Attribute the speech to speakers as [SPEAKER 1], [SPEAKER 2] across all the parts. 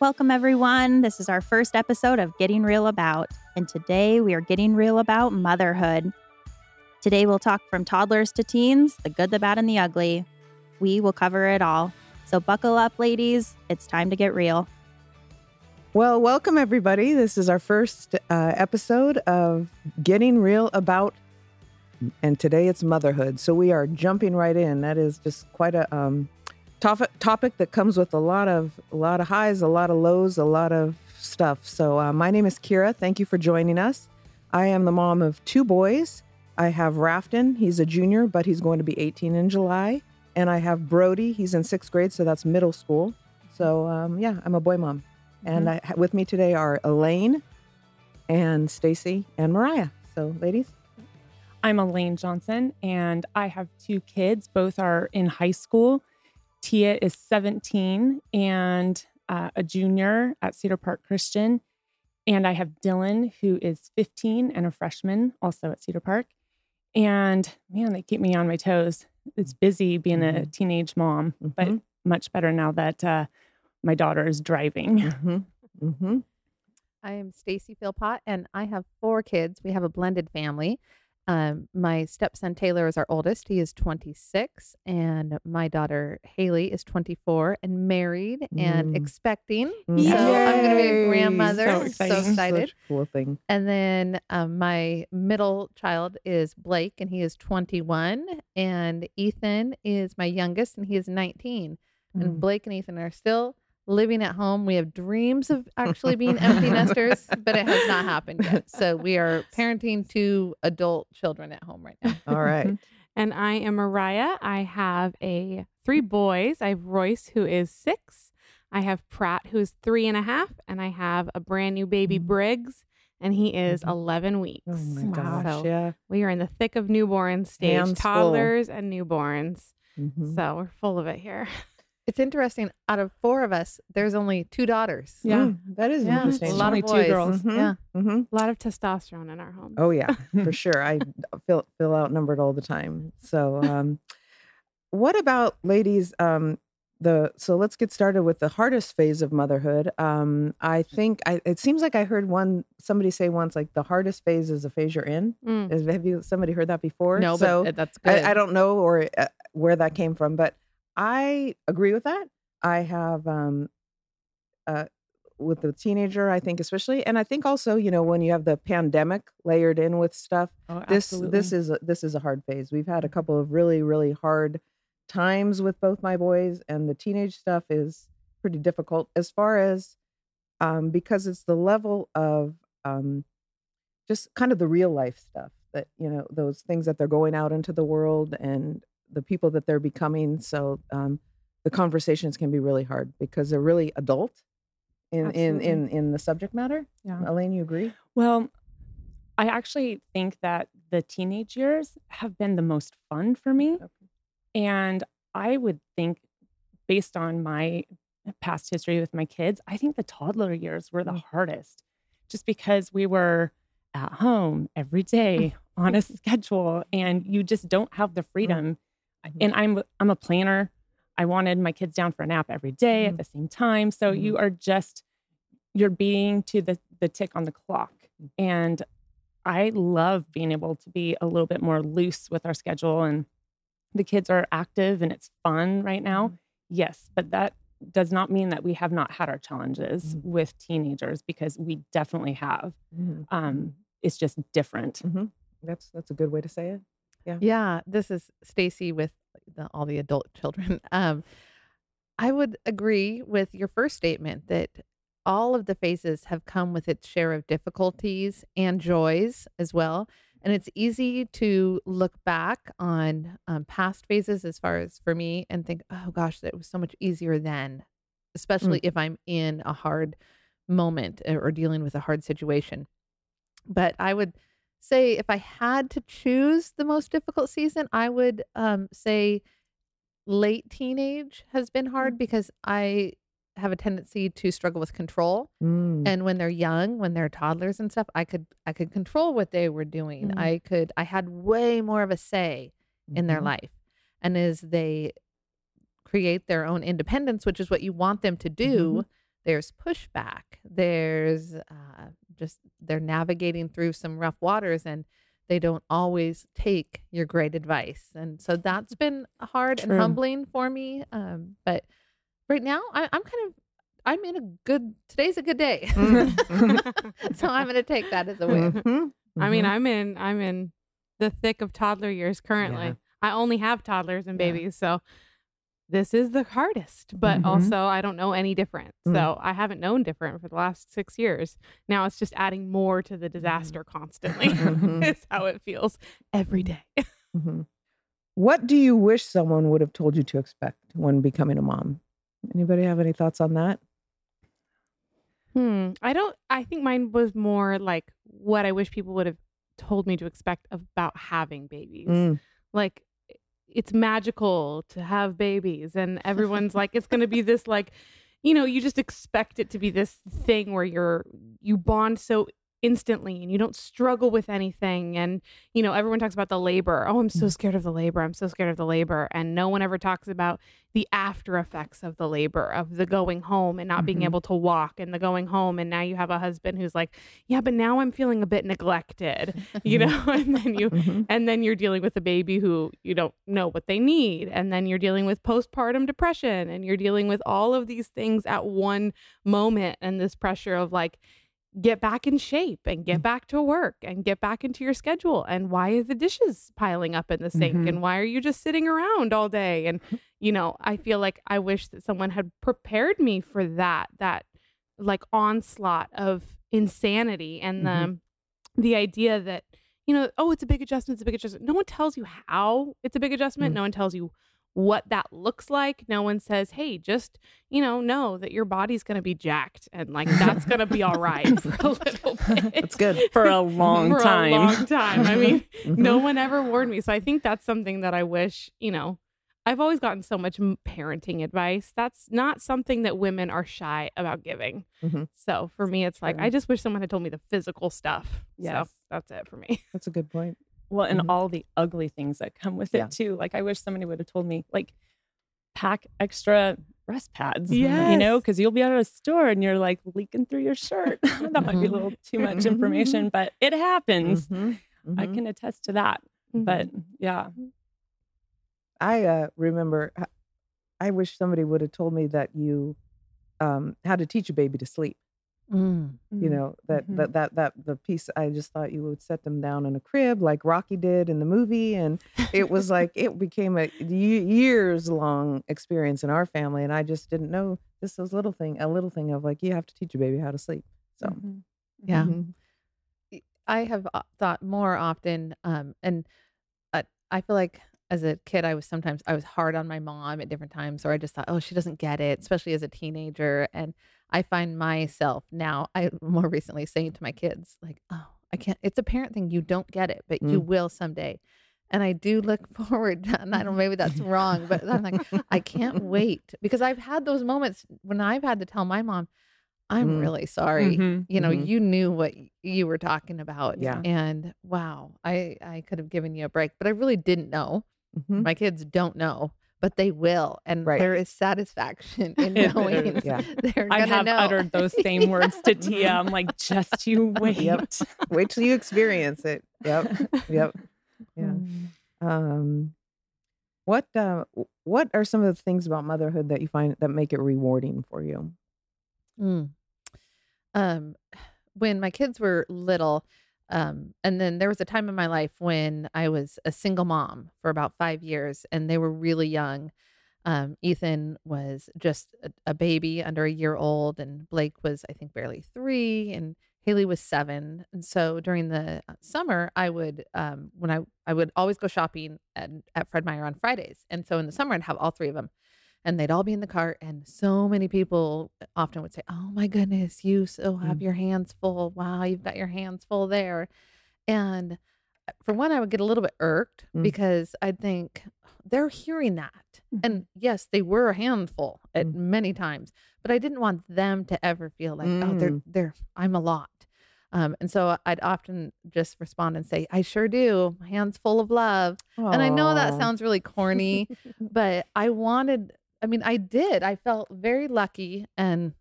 [SPEAKER 1] Welcome, everyone. This is our first episode of Getting Real About, and today we are getting real about motherhood. Today we'll talk from toddlers to teens, the good, the bad, and the ugly. We will cover it all. So buckle up, ladies. It's time to get real.
[SPEAKER 2] Well, welcome everybody. This is our first uh, episode of Getting Real About, and today it's motherhood. So we are jumping right in. That is just quite a um, topic topic that comes with a lot of a lot of highs, a lot of lows, a lot of stuff. So uh, my name is Kira. Thank you for joining us. I am the mom of two boys. I have Rafton. He's a junior, but he's going to be 18 in July. And I have Brody. He's in sixth grade, so that's middle school. So um, yeah, I'm a boy mom. And I, with me today are Elaine and Stacy and Mariah. So, ladies,
[SPEAKER 3] I'm Elaine Johnson, and I have two kids. Both are in high school. Tia is 17 and uh, a junior at Cedar Park Christian. And I have Dylan, who is 15 and a freshman, also at Cedar Park. And man, they keep me on my toes. It's busy being a
[SPEAKER 2] Mhm.
[SPEAKER 3] teenage mom, but
[SPEAKER 2] Mhm.
[SPEAKER 3] much better now that uh, my daughter is driving.
[SPEAKER 2] mm-hmm. Mm-hmm.
[SPEAKER 4] I am Stacy Philpott, and I have four kids. We have a blended family. Um, my stepson Taylor is our oldest. He is 26, and my daughter Haley is 24 and married and
[SPEAKER 2] Mm.
[SPEAKER 4] expecting.
[SPEAKER 2] Mm.
[SPEAKER 4] So I'm going to be a grandmother.
[SPEAKER 3] So
[SPEAKER 4] So, excited.
[SPEAKER 2] Cool thing.
[SPEAKER 4] And then um, my middle child is Blake, and he is 21, and Ethan is my youngest, and he is 19.
[SPEAKER 2] Mm.
[SPEAKER 4] And Blake and Ethan are still living at home. We have dreams of actually being empty nesters, but it has not happened yet. So we are parenting two adult children at home right now.
[SPEAKER 2] All right.
[SPEAKER 5] And I am Mariah. I have a three boys. I have Royce, who is six. I have Pratt, who is three and a half, and I have a brand new baby
[SPEAKER 2] Mhm.
[SPEAKER 5] Briggs, and he is
[SPEAKER 2] Mhm.
[SPEAKER 5] 11 weeks.
[SPEAKER 2] Oh my gosh.
[SPEAKER 5] So
[SPEAKER 2] Yeah.
[SPEAKER 5] we are in the thick of newborn stage,
[SPEAKER 2] Hands full.
[SPEAKER 5] toddlers and newborns.
[SPEAKER 2] Mhm.
[SPEAKER 5] So we're full of it here.
[SPEAKER 4] It's interesting. Out of four of us, there's only two daughters.
[SPEAKER 3] Yeah.
[SPEAKER 2] Mm, that is
[SPEAKER 4] Yeah,
[SPEAKER 2] interesting.
[SPEAKER 4] a lot
[SPEAKER 3] Only
[SPEAKER 4] of
[SPEAKER 3] two
[SPEAKER 4] boys.
[SPEAKER 3] girls.
[SPEAKER 2] Mhm.
[SPEAKER 4] Yeah.
[SPEAKER 2] Mm-hmm.
[SPEAKER 5] A lot of testosterone in our home.
[SPEAKER 2] Oh yeah, for sure. I feel feel outnumbered all the time. So, um, what about ladies? Um, the so let's get started with the hardest phase of motherhood. Um, I think I, it seems like I heard one somebody say once like the hardest phase is the phase you're in.
[SPEAKER 5] Mm.
[SPEAKER 2] Is, have you somebody heard that before?
[SPEAKER 4] No,
[SPEAKER 2] so
[SPEAKER 4] but that's good.
[SPEAKER 2] I, I don't know or uh, where that came from, but I agree with that. I have um, uh, with the teenager, I think especially, and I think also, you know, when you have the pandemic layered in with stuff,
[SPEAKER 3] Oh,
[SPEAKER 2] this this is a, this is a hard phase. We've had a couple of really really hard times with both my boys, and the teenage stuff is pretty difficult as far as um, because it's the level of um, just kind of the real life stuff that you know those things that they're going out into the world and the people that they're becoming. So um, the conversations can be really hard because they're really adult in in
[SPEAKER 3] Absolutely.
[SPEAKER 2] in in the subject matter.
[SPEAKER 3] yeah.
[SPEAKER 2] Elaine, you agree?
[SPEAKER 3] Well, I actually think that the teenage years have been the most fun for me.
[SPEAKER 2] Okay.
[SPEAKER 3] And I would think, based on my past history with my kids, I think the toddler years were the
[SPEAKER 2] Mm.
[SPEAKER 3] hardest just because we were at home every day on a schedule and you just don't have the freedom.
[SPEAKER 2] Mhm.
[SPEAKER 3] And I'm I'm a planner. I wanted my kids down for a nap every day
[SPEAKER 2] Mhm.
[SPEAKER 3] at the same time. So you are just you're being to the the tick on the clock. And I love being able to be a little bit more loose with our schedule and the kids are active and it's fun right now. Yes, but that does not mean that we have not had our challenges
[SPEAKER 2] Mhm.
[SPEAKER 3] with teenagers because we definitely have.
[SPEAKER 2] Mhm.
[SPEAKER 3] Um, it's just different.
[SPEAKER 2] Mhm. That's that's a good way to say it.
[SPEAKER 4] Yeah, this is Stacy with the, all the adult children. Um, I would agree with your first statement that all of the phases have come with its share of difficulties and joys as well. And it's easy to look back on um, past phases, as far as for me, and think, oh gosh, that was so much easier then, especially if I'm in a hard moment or or dealing with a hard situation. But I would say if I had to choose the most difficult season, I would um, say late teenage has been hard because I have a tendency to struggle with control.
[SPEAKER 2] Mm.
[SPEAKER 4] And when they're young, when they're toddlers and stuff, I could I could control what they were doing.
[SPEAKER 2] Mhm.
[SPEAKER 4] I could I had way more of a say in their
[SPEAKER 2] Mhm.
[SPEAKER 4] life. And as they create their own independence, which is what you want them to do, there's pushback, there's uh, just they're navigating through some rough waters and they don't always take your great advice. And so that's been hard
[SPEAKER 2] True.
[SPEAKER 4] and humbling for me. Um, but right now, I, I'm kind of I'm in a good. Today's a good day,
[SPEAKER 2] Mhm.
[SPEAKER 4] so I'm going to take that as a win.
[SPEAKER 2] Mhm.
[SPEAKER 5] I mean,
[SPEAKER 2] Mhm.
[SPEAKER 5] I'm in I'm in the thick of toddler years currently.
[SPEAKER 2] Yeah.
[SPEAKER 5] I only have toddlers and
[SPEAKER 2] Yeah.
[SPEAKER 5] babies, so this is the hardest. But
[SPEAKER 2] Mhm.
[SPEAKER 5] also, I don't know any different.
[SPEAKER 2] Mm.
[SPEAKER 5] So I haven't known different for the last six years. Now it's just adding more to the disaster constantly.
[SPEAKER 2] Mhm.
[SPEAKER 5] is how it feels every day.
[SPEAKER 2] Mhm. What do you wish someone would have told you to expect when becoming a mom? Anybody have any thoughts on that?
[SPEAKER 5] Hmm. I don't. I think mine was more like what I wish people would have told me to expect about having babies.
[SPEAKER 2] Mm.
[SPEAKER 5] Like it's magical to have babies, and everyone's like, it's going to be this like, you know, you just expect it to be this thing where you're you bond so instantly and you don't struggle with anything and you know everyone talks about the labor. Oh i'm so scared of the labor. I'm so scared of the labor. And no one ever talks about the after effects of the labor of the going home and not being
[SPEAKER 2] Mhm.
[SPEAKER 5] able to walk and the going home and now you have a husband who's like yeah but now i'm feeling a bit neglected you know? And then you
[SPEAKER 2] Mhm.
[SPEAKER 5] and then you're dealing with a baby who you don't know what they need and then you're dealing with postpartum depression and you're dealing with all of these things at one moment and this pressure of like get back in shape and get back to work and get back into your schedule and why are the dishes piling up in the sink
[SPEAKER 2] Mhm.
[SPEAKER 5] and why are you just sitting around all day and you know i feel like i wish that someone had prepared me for that that like onslaught of insanity and the the idea that you know oh it's a big adjustment it's a big adjustment no one tells you how it's a big adjustment
[SPEAKER 2] Mm.
[SPEAKER 5] no one tells you what that looks like no one says hey just you know know that your body's going to be jacked and like that's going to be all right for a little bit
[SPEAKER 2] That's good.
[SPEAKER 3] for a long
[SPEAKER 5] for
[SPEAKER 3] time.
[SPEAKER 5] a long time i mean no
[SPEAKER 2] Mhm.
[SPEAKER 5] one ever warned me so i think that's something that i wish you know i've always gotten so much parenting advice that's not something that women are shy about giving
[SPEAKER 2] Mhm.
[SPEAKER 5] so for me it's like i just wish someone had told me the physical stuff
[SPEAKER 3] Yes.
[SPEAKER 5] so that's it for me
[SPEAKER 2] That's a good point.
[SPEAKER 3] Well, and
[SPEAKER 2] Mhm.
[SPEAKER 3] all the ugly things that come with
[SPEAKER 2] Yeah.
[SPEAKER 3] it too. Like I wish somebody would have told me, like, pack extra breast pads. You know, because you'll be out of a store and you're like leaking through your shirt. that might be a little too much
[SPEAKER 2] Mhm.
[SPEAKER 3] information, but it happens.
[SPEAKER 2] Mhm.
[SPEAKER 3] I
[SPEAKER 2] Mhm.
[SPEAKER 3] can attest to that.
[SPEAKER 5] Mm-hmm.
[SPEAKER 3] But yeah.
[SPEAKER 2] I uh, remember. i wish somebody would have told me that you um, how to teach a baby to sleep.
[SPEAKER 4] Mm.
[SPEAKER 2] You know that
[SPEAKER 3] Mhm.
[SPEAKER 2] that that that the piece. I just thought you would set them down in a crib like Rocky did in the movie, and it was like it became a years long experience in our family. And I just didn't know this was little thing, a little thing of like you have to teach a baby how to sleep. So
[SPEAKER 3] Mhm.
[SPEAKER 4] Yeah.
[SPEAKER 2] mhm.
[SPEAKER 4] I have uh, thought more often, um, and uh, I feel like as a kid, I was sometimes I was hard on my mom at different times, or I just thought, oh, she doesn't get it, especially as a teenager. And I find myself now, I more recently saying to my kids, like, oh, I can't. It's a parent thing. You don't get it, but you
[SPEAKER 2] Mm.
[SPEAKER 4] will someday. And I do look forward. And I don't. Maybe that's wrong, but I'm like, I can't wait because I've had those moments when I've had to tell my mom, I'm
[SPEAKER 2] Mm.
[SPEAKER 4] really sorry
[SPEAKER 3] Mhm.
[SPEAKER 4] you know
[SPEAKER 2] Mhm.
[SPEAKER 4] you knew what you were talking about
[SPEAKER 2] Yeah.
[SPEAKER 4] and wow i i could have given you a break but i really didn't know
[SPEAKER 2] Mhm.
[SPEAKER 4] my kids don't know but they will and
[SPEAKER 2] Right.
[SPEAKER 4] there is satisfaction in knowing.
[SPEAKER 2] Yeah.
[SPEAKER 4] they're
[SPEAKER 3] I
[SPEAKER 4] gonna
[SPEAKER 3] have
[SPEAKER 4] know
[SPEAKER 3] uttered those same words to Tia. I'm like, just you wait.
[SPEAKER 2] Yep. Wait till you experience it. Yep. Yep. Yeah. Um, what uh, what are some of the things about motherhood that you find that make it rewarding for you?
[SPEAKER 4] Mm. Um, when my kids were little, um, and then there was a time in my life when I was a single mom for about five years, and they were really young. Um, Ethan was just a, a baby under a year old, and Blake was, I think, barely three, and Haley was seven. And so during the uh, summer, I would, um, when I, I would always go shopping at, at Fred Meyer on Fridays. And so in the summer, I'd have all three of them and they'd all be in the cart and so many people often would say oh my goodness you so have
[SPEAKER 2] Mm.
[SPEAKER 4] your hands full wow you've got your hands full there and uh, for one i would get a little bit irked
[SPEAKER 2] Mm.
[SPEAKER 4] because i'd think they're hearing that
[SPEAKER 3] Mhm.
[SPEAKER 4] and yes they were a handful at
[SPEAKER 2] Mm.
[SPEAKER 4] many times but i didn't want them to ever feel like oh they're
[SPEAKER 2] Mm.
[SPEAKER 4] they're i'm a lot um, and so I'd often just respond and say, I sure do. Hands full of love. And I know that sounds really corny, but I wanted, I mean, I did. I felt very lucky and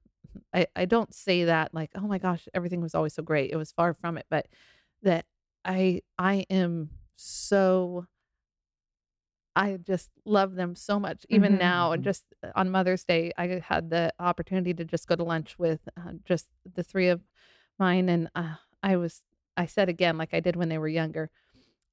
[SPEAKER 4] I, I don't say that like, oh my gosh, everything was always so great. It was far from it, but that I I am so I just love them so much. Even
[SPEAKER 3] Mhm.
[SPEAKER 4] now, and
[SPEAKER 2] Mhm.
[SPEAKER 4] just uh, on Mother's Day, I had the opportunity to just go to lunch with uh, just the three of mine, and uh, I was I said again, like I did when they were younger,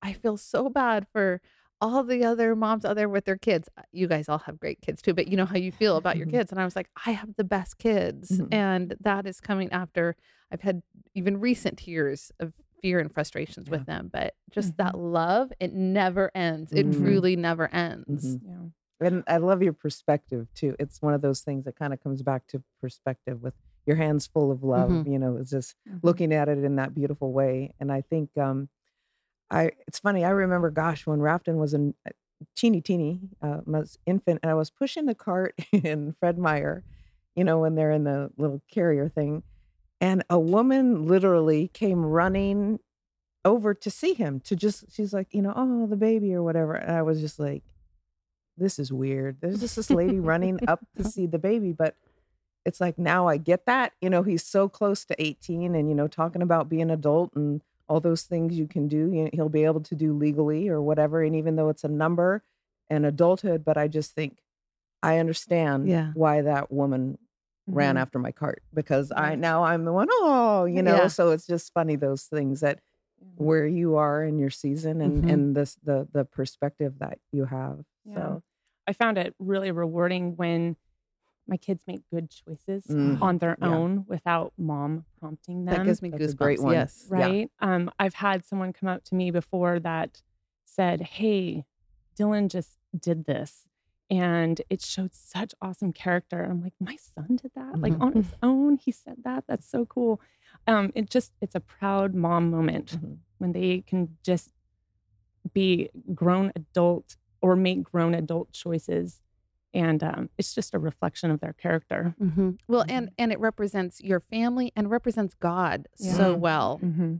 [SPEAKER 4] I feel so bad for all the other moms out there with their kids. Uh, You guys all have great kids too, but you know how you feel about your
[SPEAKER 2] Mhm.
[SPEAKER 4] kids. And I was like, I have the best kids.
[SPEAKER 2] Mhm.
[SPEAKER 4] And that is coming after I've had even recent years of fear and frustrations with them. But just that love, it never ends. It
[SPEAKER 2] Mhm.
[SPEAKER 4] truly never ends.
[SPEAKER 2] Mhm.
[SPEAKER 3] Yeah.
[SPEAKER 2] And I love your perspective too. It's one of those things that kind of comes back to perspective with your hands full of love.
[SPEAKER 4] Mhm.
[SPEAKER 2] You know, it's just looking at it in that beautiful way. And I think um I it's funny, I remember gosh, when Rafton was a teeny teeny, uh infant and I was pushing the cart in Fred Meyer, you know, when they're in the little carrier thing. And a woman literally came running over to see him to just she's like, you know, oh the baby or whatever. And I was just like, this is weird. There's just this lady running up to see the baby, but it's like now I get that. You know, he's so close to 18 and, you know, talking about being adult and all those things you can do, you know, he'll be able to do legally or whatever. And even though it's a number and adulthood, but I just think I understand
[SPEAKER 4] Yeah.
[SPEAKER 2] why that woman ran
[SPEAKER 3] Mhm.
[SPEAKER 2] after my cart because I now I'm the one, oh, you know,
[SPEAKER 4] Yeah.
[SPEAKER 2] so it's just funny those things that where you are in your season and
[SPEAKER 4] Mhm.
[SPEAKER 2] and this the the perspective that you have.
[SPEAKER 3] Yeah.
[SPEAKER 2] So
[SPEAKER 3] I found it really rewarding when my kids make good choices
[SPEAKER 2] Mm.
[SPEAKER 3] on their
[SPEAKER 2] Yeah.
[SPEAKER 3] own without mom prompting them.
[SPEAKER 4] That gives me
[SPEAKER 2] That's a
[SPEAKER 4] goosebumps.
[SPEAKER 2] great one.
[SPEAKER 4] Yes.
[SPEAKER 2] Yeah.
[SPEAKER 3] right? Um, I've had someone come up to me before that said, Hey, Dylan just did this. And it showed such awesome character. And I'm like, my son did that? Like
[SPEAKER 2] Mhm.
[SPEAKER 3] on his own, he said that. That's so cool. Um, it just, it's a proud mom moment
[SPEAKER 2] Mhm.
[SPEAKER 3] when they can just be grown adult or make grown adult choices. And um, it's just a reflection of their character.
[SPEAKER 4] hmm Well,
[SPEAKER 2] Mhm.
[SPEAKER 4] and and it represents your family and represents God so well.
[SPEAKER 3] Mm-hmm.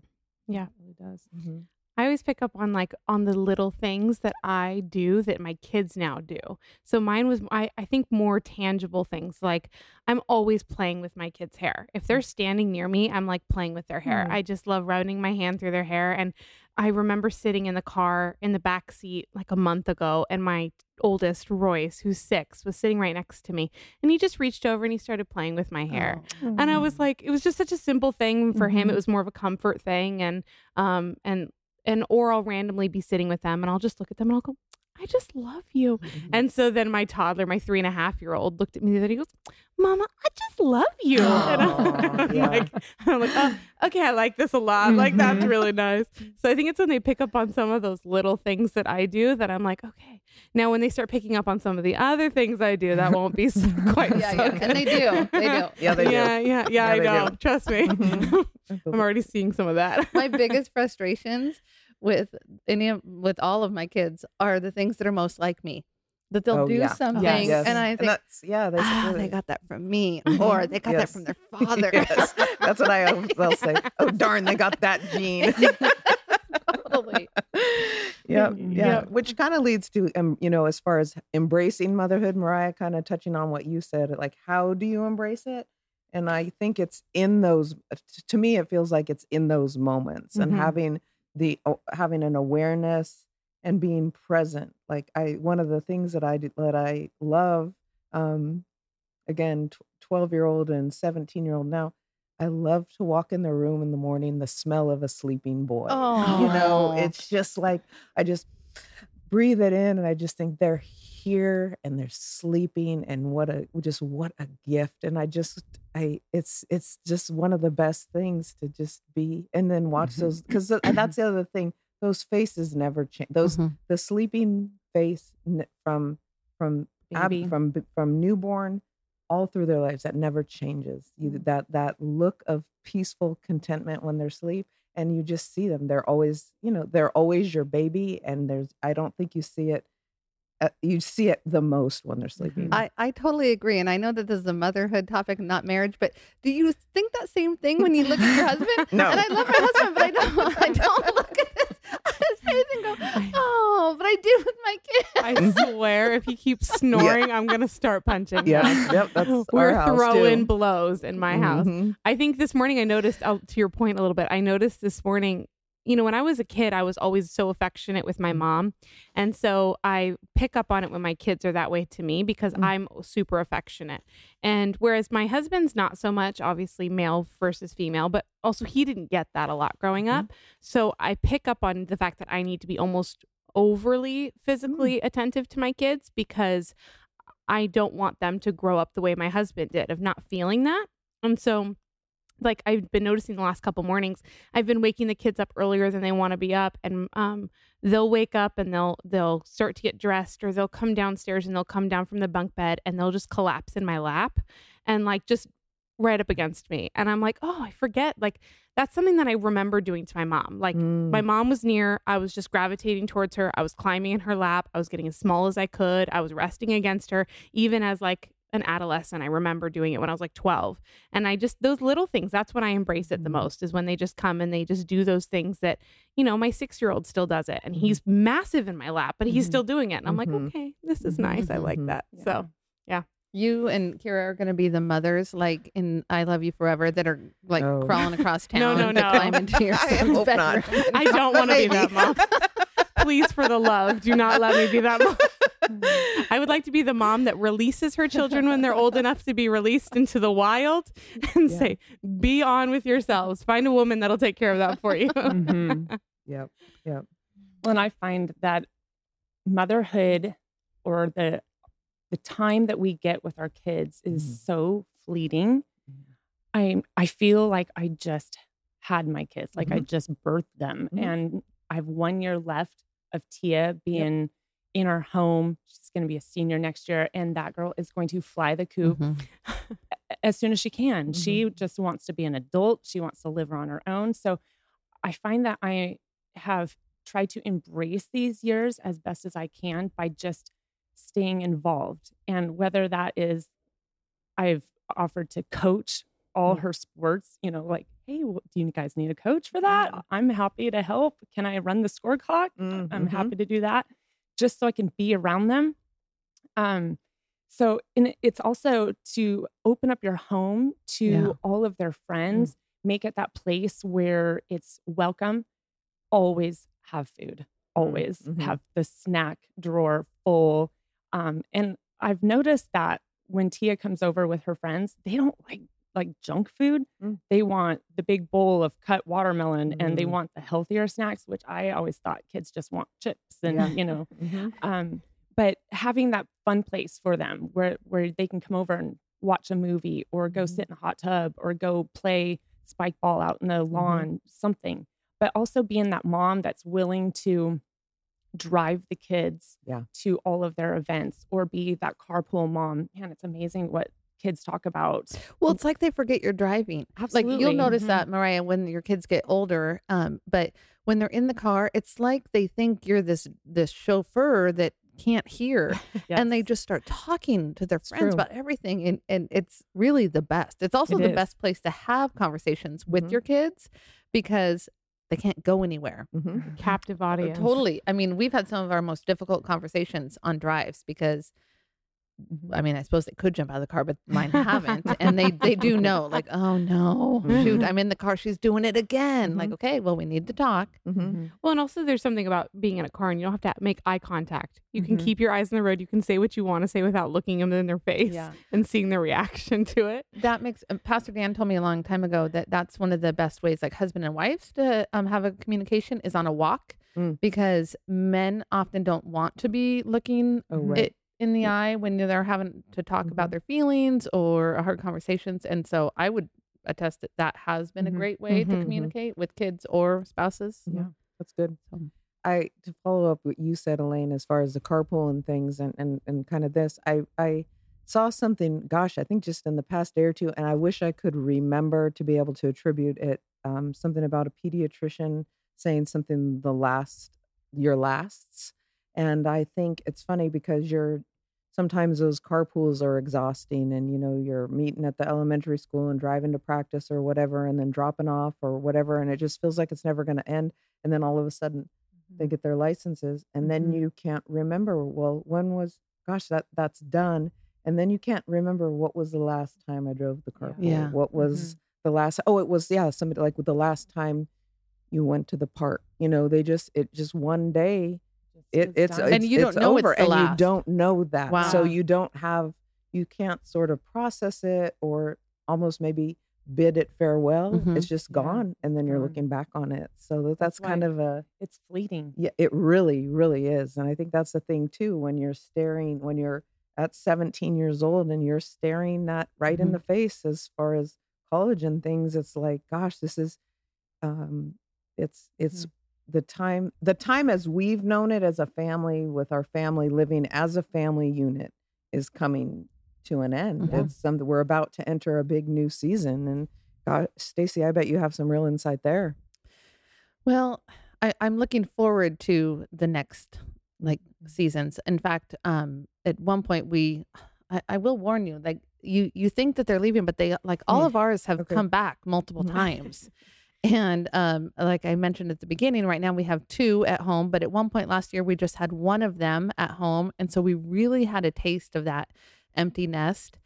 [SPEAKER 5] Yeah.
[SPEAKER 3] It really does.
[SPEAKER 2] Mhm.
[SPEAKER 5] I always pick up on like on the little things that I do that my kids now do. So mine was I, I think more tangible things like I'm always playing with my kids' hair. If they're standing near me, I'm like playing with their hair.
[SPEAKER 3] Mm.
[SPEAKER 5] I just love running my hand through their hair. And I remember sitting in the car in the back seat like a month ago and my oldest Royce, who's six, was sitting right next to me. And he just reached over and he started playing with my hair
[SPEAKER 2] Oh.
[SPEAKER 5] and I was like, it was just such a simple thing for him. It was more of a comfort thing, and um and and or I'll randomly be sitting with them, and I'll just look at them and I'll go, I just love you.
[SPEAKER 2] Mhm.
[SPEAKER 5] And so then my toddler, my three and a half year old, looked at me and he goes, Mama, I just love you. and I'm
[SPEAKER 2] yeah.
[SPEAKER 5] like, I'm like, oh, okay, I like this a lot. Like that's
[SPEAKER 3] Mhm.
[SPEAKER 5] really nice. So I think it's when they pick up on some of those little things that I do that I'm like, okay. Now when they start picking up on some of the other things I do, that won't be so, quite
[SPEAKER 4] Yeah,
[SPEAKER 5] so
[SPEAKER 4] yeah.
[SPEAKER 5] good.
[SPEAKER 4] And they do. They do.
[SPEAKER 2] Yeah, they do.
[SPEAKER 5] yeah, yeah, yeah,
[SPEAKER 2] Yeah,
[SPEAKER 5] I know.
[SPEAKER 2] do.
[SPEAKER 5] Trust me.
[SPEAKER 2] Mhm.
[SPEAKER 5] I'm already seeing some of that.
[SPEAKER 4] my biggest frustrations with any of with all of my kids are the things that are most like me. That they'll
[SPEAKER 2] Oh,
[SPEAKER 4] do
[SPEAKER 2] yeah.
[SPEAKER 4] something
[SPEAKER 3] Yes.
[SPEAKER 4] and I think,
[SPEAKER 2] that's yeah, that's
[SPEAKER 4] ah,
[SPEAKER 2] really-
[SPEAKER 4] they got that from me,
[SPEAKER 2] Mhm.
[SPEAKER 4] or they got that from their father.
[SPEAKER 2] Yes. That's what I al- they'll say. Oh darn, they got that gene.
[SPEAKER 4] totally.
[SPEAKER 2] yeah,
[SPEAKER 3] Mhm.
[SPEAKER 2] yeah.
[SPEAKER 5] Yeah.
[SPEAKER 2] Which kind of leads to, um, you know, as far as embracing motherhood, Mariah, kind of touching on what you said, like how do you embrace it? And I think it's in those. To me, it feels like it's in those moments and
[SPEAKER 3] Mhm.
[SPEAKER 2] having the having an awareness and being present. Like I, one of the things that I do, that I love, um, again, twelve year old and seventeen year old now. I love to walk in the room in the morning, the smell of a sleeping boy
[SPEAKER 4] Oh,
[SPEAKER 2] you know it's just like i just breathe it in and i just think they're here and they're sleeping and what a just what a gift and i just i it's it's just one of the best things to just be and then watch
[SPEAKER 4] Mhm.
[SPEAKER 2] those because that's the other thing those faces never change those
[SPEAKER 4] Mhm.
[SPEAKER 2] the sleeping face from from ab- from b- from newborn all through their lives that never changes you
[SPEAKER 3] Mm.
[SPEAKER 2] that that look of peaceful contentment when they're asleep and you just see them they're always you know they're always your baby and there's i don't think you see it uh, you see it the most when they're sleeping
[SPEAKER 4] I, I totally agree. And I know that this is a motherhood topic, not marriage, but do you think that same thing when you look at your husband?
[SPEAKER 2] No.
[SPEAKER 4] And I love my husband, but I don't I don't look at his, his didn't go, oh, but I did with my kids.
[SPEAKER 5] I swear, if he keeps snoring, I'm gonna start punching.
[SPEAKER 2] Yeah,
[SPEAKER 5] him.
[SPEAKER 2] yep, that's our
[SPEAKER 5] We're
[SPEAKER 2] house,
[SPEAKER 5] throwing
[SPEAKER 2] too.
[SPEAKER 5] blows in my house.
[SPEAKER 2] Mhm.
[SPEAKER 5] I think this morning I noticed, uh, to your point a little bit, I noticed this morning, you know, when I was a kid, I was always so affectionate with my mm. mom. And so I pick up on it when my kids are that way to me because
[SPEAKER 2] Mm.
[SPEAKER 5] I'm super affectionate. And whereas my husband's not so much, obviously male versus female, but also he didn't get that a lot growing mm-hmm. up. So I pick up on the fact that I need to be almost overly mm. physically attentive to my kids because I don't want them to grow up the way my husband did of not feeling that. And so like I've been noticing the last couple mornings, I've been waking the kids up earlier than they want to be up and um they'll wake up and they'll they'll start to get dressed or they'll come downstairs and they'll come down from the bunk bed and they'll just collapse in my lap and like just right up against me. And I'm like, "Oh, I forget." Like that's something that I remember doing to my mom. Like
[SPEAKER 2] Mm.
[SPEAKER 5] my mom was near. I was just gravitating towards her. I was climbing in her lap. I was getting as small as I could. I was resting against her, even as like an adolescent. I remember doing it when I was like 12. And I just, those little things, that's when I embrace it the
[SPEAKER 2] Mhm.
[SPEAKER 5] most is when they just come and they just do those things that, you know, my six year old still does it. And he's massive in my lap, but he's
[SPEAKER 2] Mhm.
[SPEAKER 5] still doing it. And I'm like,
[SPEAKER 2] Mhm.
[SPEAKER 5] okay, this is
[SPEAKER 2] Mhm.
[SPEAKER 5] nice. I like that. So yeah.
[SPEAKER 4] You and Kira are going to be the mothers, like in "I Love You Forever," that are like
[SPEAKER 2] Oh.
[SPEAKER 4] crawling across town
[SPEAKER 5] No, no,
[SPEAKER 4] to
[SPEAKER 5] no.
[SPEAKER 4] climb into your
[SPEAKER 2] I
[SPEAKER 4] son's
[SPEAKER 2] hope not.
[SPEAKER 5] I don't want to be that mom. Please, for the love, do not let me be that mom. I would like to be the mom that releases her children when they're old enough to be released into the wild and
[SPEAKER 2] Yeah.
[SPEAKER 5] say, be on with yourselves. Find a woman that'll take care of that for you.
[SPEAKER 3] Mhm.
[SPEAKER 2] Yep.
[SPEAKER 3] Well, and I find that motherhood or the the time that we get with our kids is
[SPEAKER 2] Mhm.
[SPEAKER 3] so fleeting. I I feel like I just had my kids, like I just birthed them,
[SPEAKER 2] Mhm.
[SPEAKER 3] and I have one year left of Tia being in our home. She's going to be a senior next year, and that girl is going to fly the coop
[SPEAKER 4] Mhm.
[SPEAKER 3] as soon as she can. She just wants to be an adult. She wants to live on her own. So I find that I have tried to embrace these years as best as I can by just staying involved. And whether that is, I've offered to coach all her sports, you know, like, hey, do you guys need a coach for that? I'm happy to help. Can I run the score clock? I'm
[SPEAKER 2] Mhm.
[SPEAKER 3] happy to do that just so I can be around them. Um, so and it's also to open up your home to
[SPEAKER 4] Yeah.
[SPEAKER 3] all of their friends, make it that place where it's welcome. Always have food. Always
[SPEAKER 2] mhm.
[SPEAKER 3] have the snack drawer full. Um, and I've noticed that when Tia comes over with her friends, they don't like like junk food.
[SPEAKER 2] Mm.
[SPEAKER 3] They want the big bowl of cut watermelon and they
[SPEAKER 2] Mm.
[SPEAKER 3] want the healthier snacks, which I always thought kids just want chips and
[SPEAKER 2] Yeah.
[SPEAKER 3] you know
[SPEAKER 2] Mhm.
[SPEAKER 3] um, but having that fun place for them where where they can come over and watch a movie or go
[SPEAKER 2] Mhm.
[SPEAKER 3] sit in a hot tub or go play spike ball out in the lawn something but also being that mom that's willing to drive the kids
[SPEAKER 2] Yeah.
[SPEAKER 3] to all of their events or be that carpool mom man it's amazing what kids talk about
[SPEAKER 4] Well, it's like they forget you're driving. Like you'll
[SPEAKER 3] Absolutely.
[SPEAKER 4] notice
[SPEAKER 3] Mhm.
[SPEAKER 4] that, Mariah, when your kids get older. Um, but when they're in the car, it's like they think you're this this chauffeur that can't hear, and they just start talking to their
[SPEAKER 3] It's
[SPEAKER 4] friends
[SPEAKER 3] true.
[SPEAKER 4] about everything, and and it's really the best. It's also
[SPEAKER 3] It
[SPEAKER 4] the
[SPEAKER 3] is.
[SPEAKER 4] best place to have conversations with
[SPEAKER 2] Mhm.
[SPEAKER 4] your kids because they can't go anywhere.
[SPEAKER 2] Mhm.
[SPEAKER 5] Captive
[SPEAKER 4] Uh,
[SPEAKER 5] audience.
[SPEAKER 4] Totally. I mean, we've had some of our most difficult conversations on drives because I mean, I suppose they could jump out of the car, but mine haven't. and they they do know, like, oh no, shoot. I'm in the car. She's doing it again. Like,
[SPEAKER 2] Mhm.
[SPEAKER 4] okay, well, we need to talk.
[SPEAKER 2] Mhm.
[SPEAKER 3] Mhm.
[SPEAKER 5] Well, and also there's something about being in a car and you don't have to make eye contact. You can
[SPEAKER 3] Mhm.
[SPEAKER 5] keep your eyes on the road. You can say what you want to say without looking them in their face and seeing their reaction to it.
[SPEAKER 4] That makes uh, Pastor Dan told me a long time ago that that's one of the best ways, like husband and wives, to um, have a communication is on a walk
[SPEAKER 2] Mm.
[SPEAKER 4] because men often don't want to be looking
[SPEAKER 2] Oh, right.
[SPEAKER 4] it in the eye when they're having to talk about
[SPEAKER 2] Mhm.
[SPEAKER 4] their feelings or hard conversations. And so I would attest that that has been
[SPEAKER 2] Mhm.
[SPEAKER 4] a great way
[SPEAKER 5] Mhm.
[SPEAKER 4] to
[SPEAKER 5] Mhm.
[SPEAKER 4] communicate with kids or spouses.
[SPEAKER 2] Yeah, that's good.
[SPEAKER 4] So-
[SPEAKER 2] I to follow up what you said, Elaine, as far as the carpool and things, and and and kind of this. I I saw something. Gosh, I think just in the past day or two, and I wish I could remember to be able to attribute it. Um, something about a pediatrician saying something the last your lasts, and I think it's funny because you're sometimes those carpools are exhausting and you know you're meeting at the elementary school and driving to practice or whatever and then dropping off or whatever and it just feels like it's never going to end and then all of a sudden they get their licenses, and then
[SPEAKER 3] Mhm.
[SPEAKER 2] you can't remember. Well, when was? Gosh, that that's done, and then you can't remember what was the last time I drove the carpool.
[SPEAKER 4] Yeah.
[SPEAKER 2] What was the last? Oh, it was yeah, somebody like with the last time you went to the park. You know, they just it just one day it, it's, it's
[SPEAKER 4] And you don't
[SPEAKER 2] it's
[SPEAKER 4] know it's
[SPEAKER 2] over,
[SPEAKER 4] the
[SPEAKER 2] and you don't know that. So you don't have you can't sort of process it or almost maybe bid it farewell.
[SPEAKER 4] Mhm.
[SPEAKER 2] It's just
[SPEAKER 3] Yeah,
[SPEAKER 2] gone, and then you're
[SPEAKER 3] gone.
[SPEAKER 2] looking back on it. So that, that's
[SPEAKER 3] That's
[SPEAKER 2] kind of a
[SPEAKER 3] it's fleeting.
[SPEAKER 2] yeah, it really, really is. And I think that's the thing too, when you're staring, when you're at 17 years old and you're staring that right in
[SPEAKER 4] Mhm.
[SPEAKER 2] the face as far as college and things, it's like, gosh, this is um it's it's the time the time as we've known it as a family with our family living as a family unit is coming to an end.
[SPEAKER 4] Mhm.
[SPEAKER 2] It's something we're about to enter a big new season. And God, Stacy, I bet you have some real insight there.
[SPEAKER 4] Well, I, I'm looking forward to the next like seasons. In fact, um, at one point we, I, I will warn you, like you, you think that they're leaving, but they like all
[SPEAKER 2] Mm.
[SPEAKER 4] of ours have
[SPEAKER 2] Okay.
[SPEAKER 4] come back multiple
[SPEAKER 2] Mhm.
[SPEAKER 4] times. And um, like I mentioned at the beginning, right now we have two at home, but at one point last year we just had one of them at home, and so we really had a taste of that empty nest.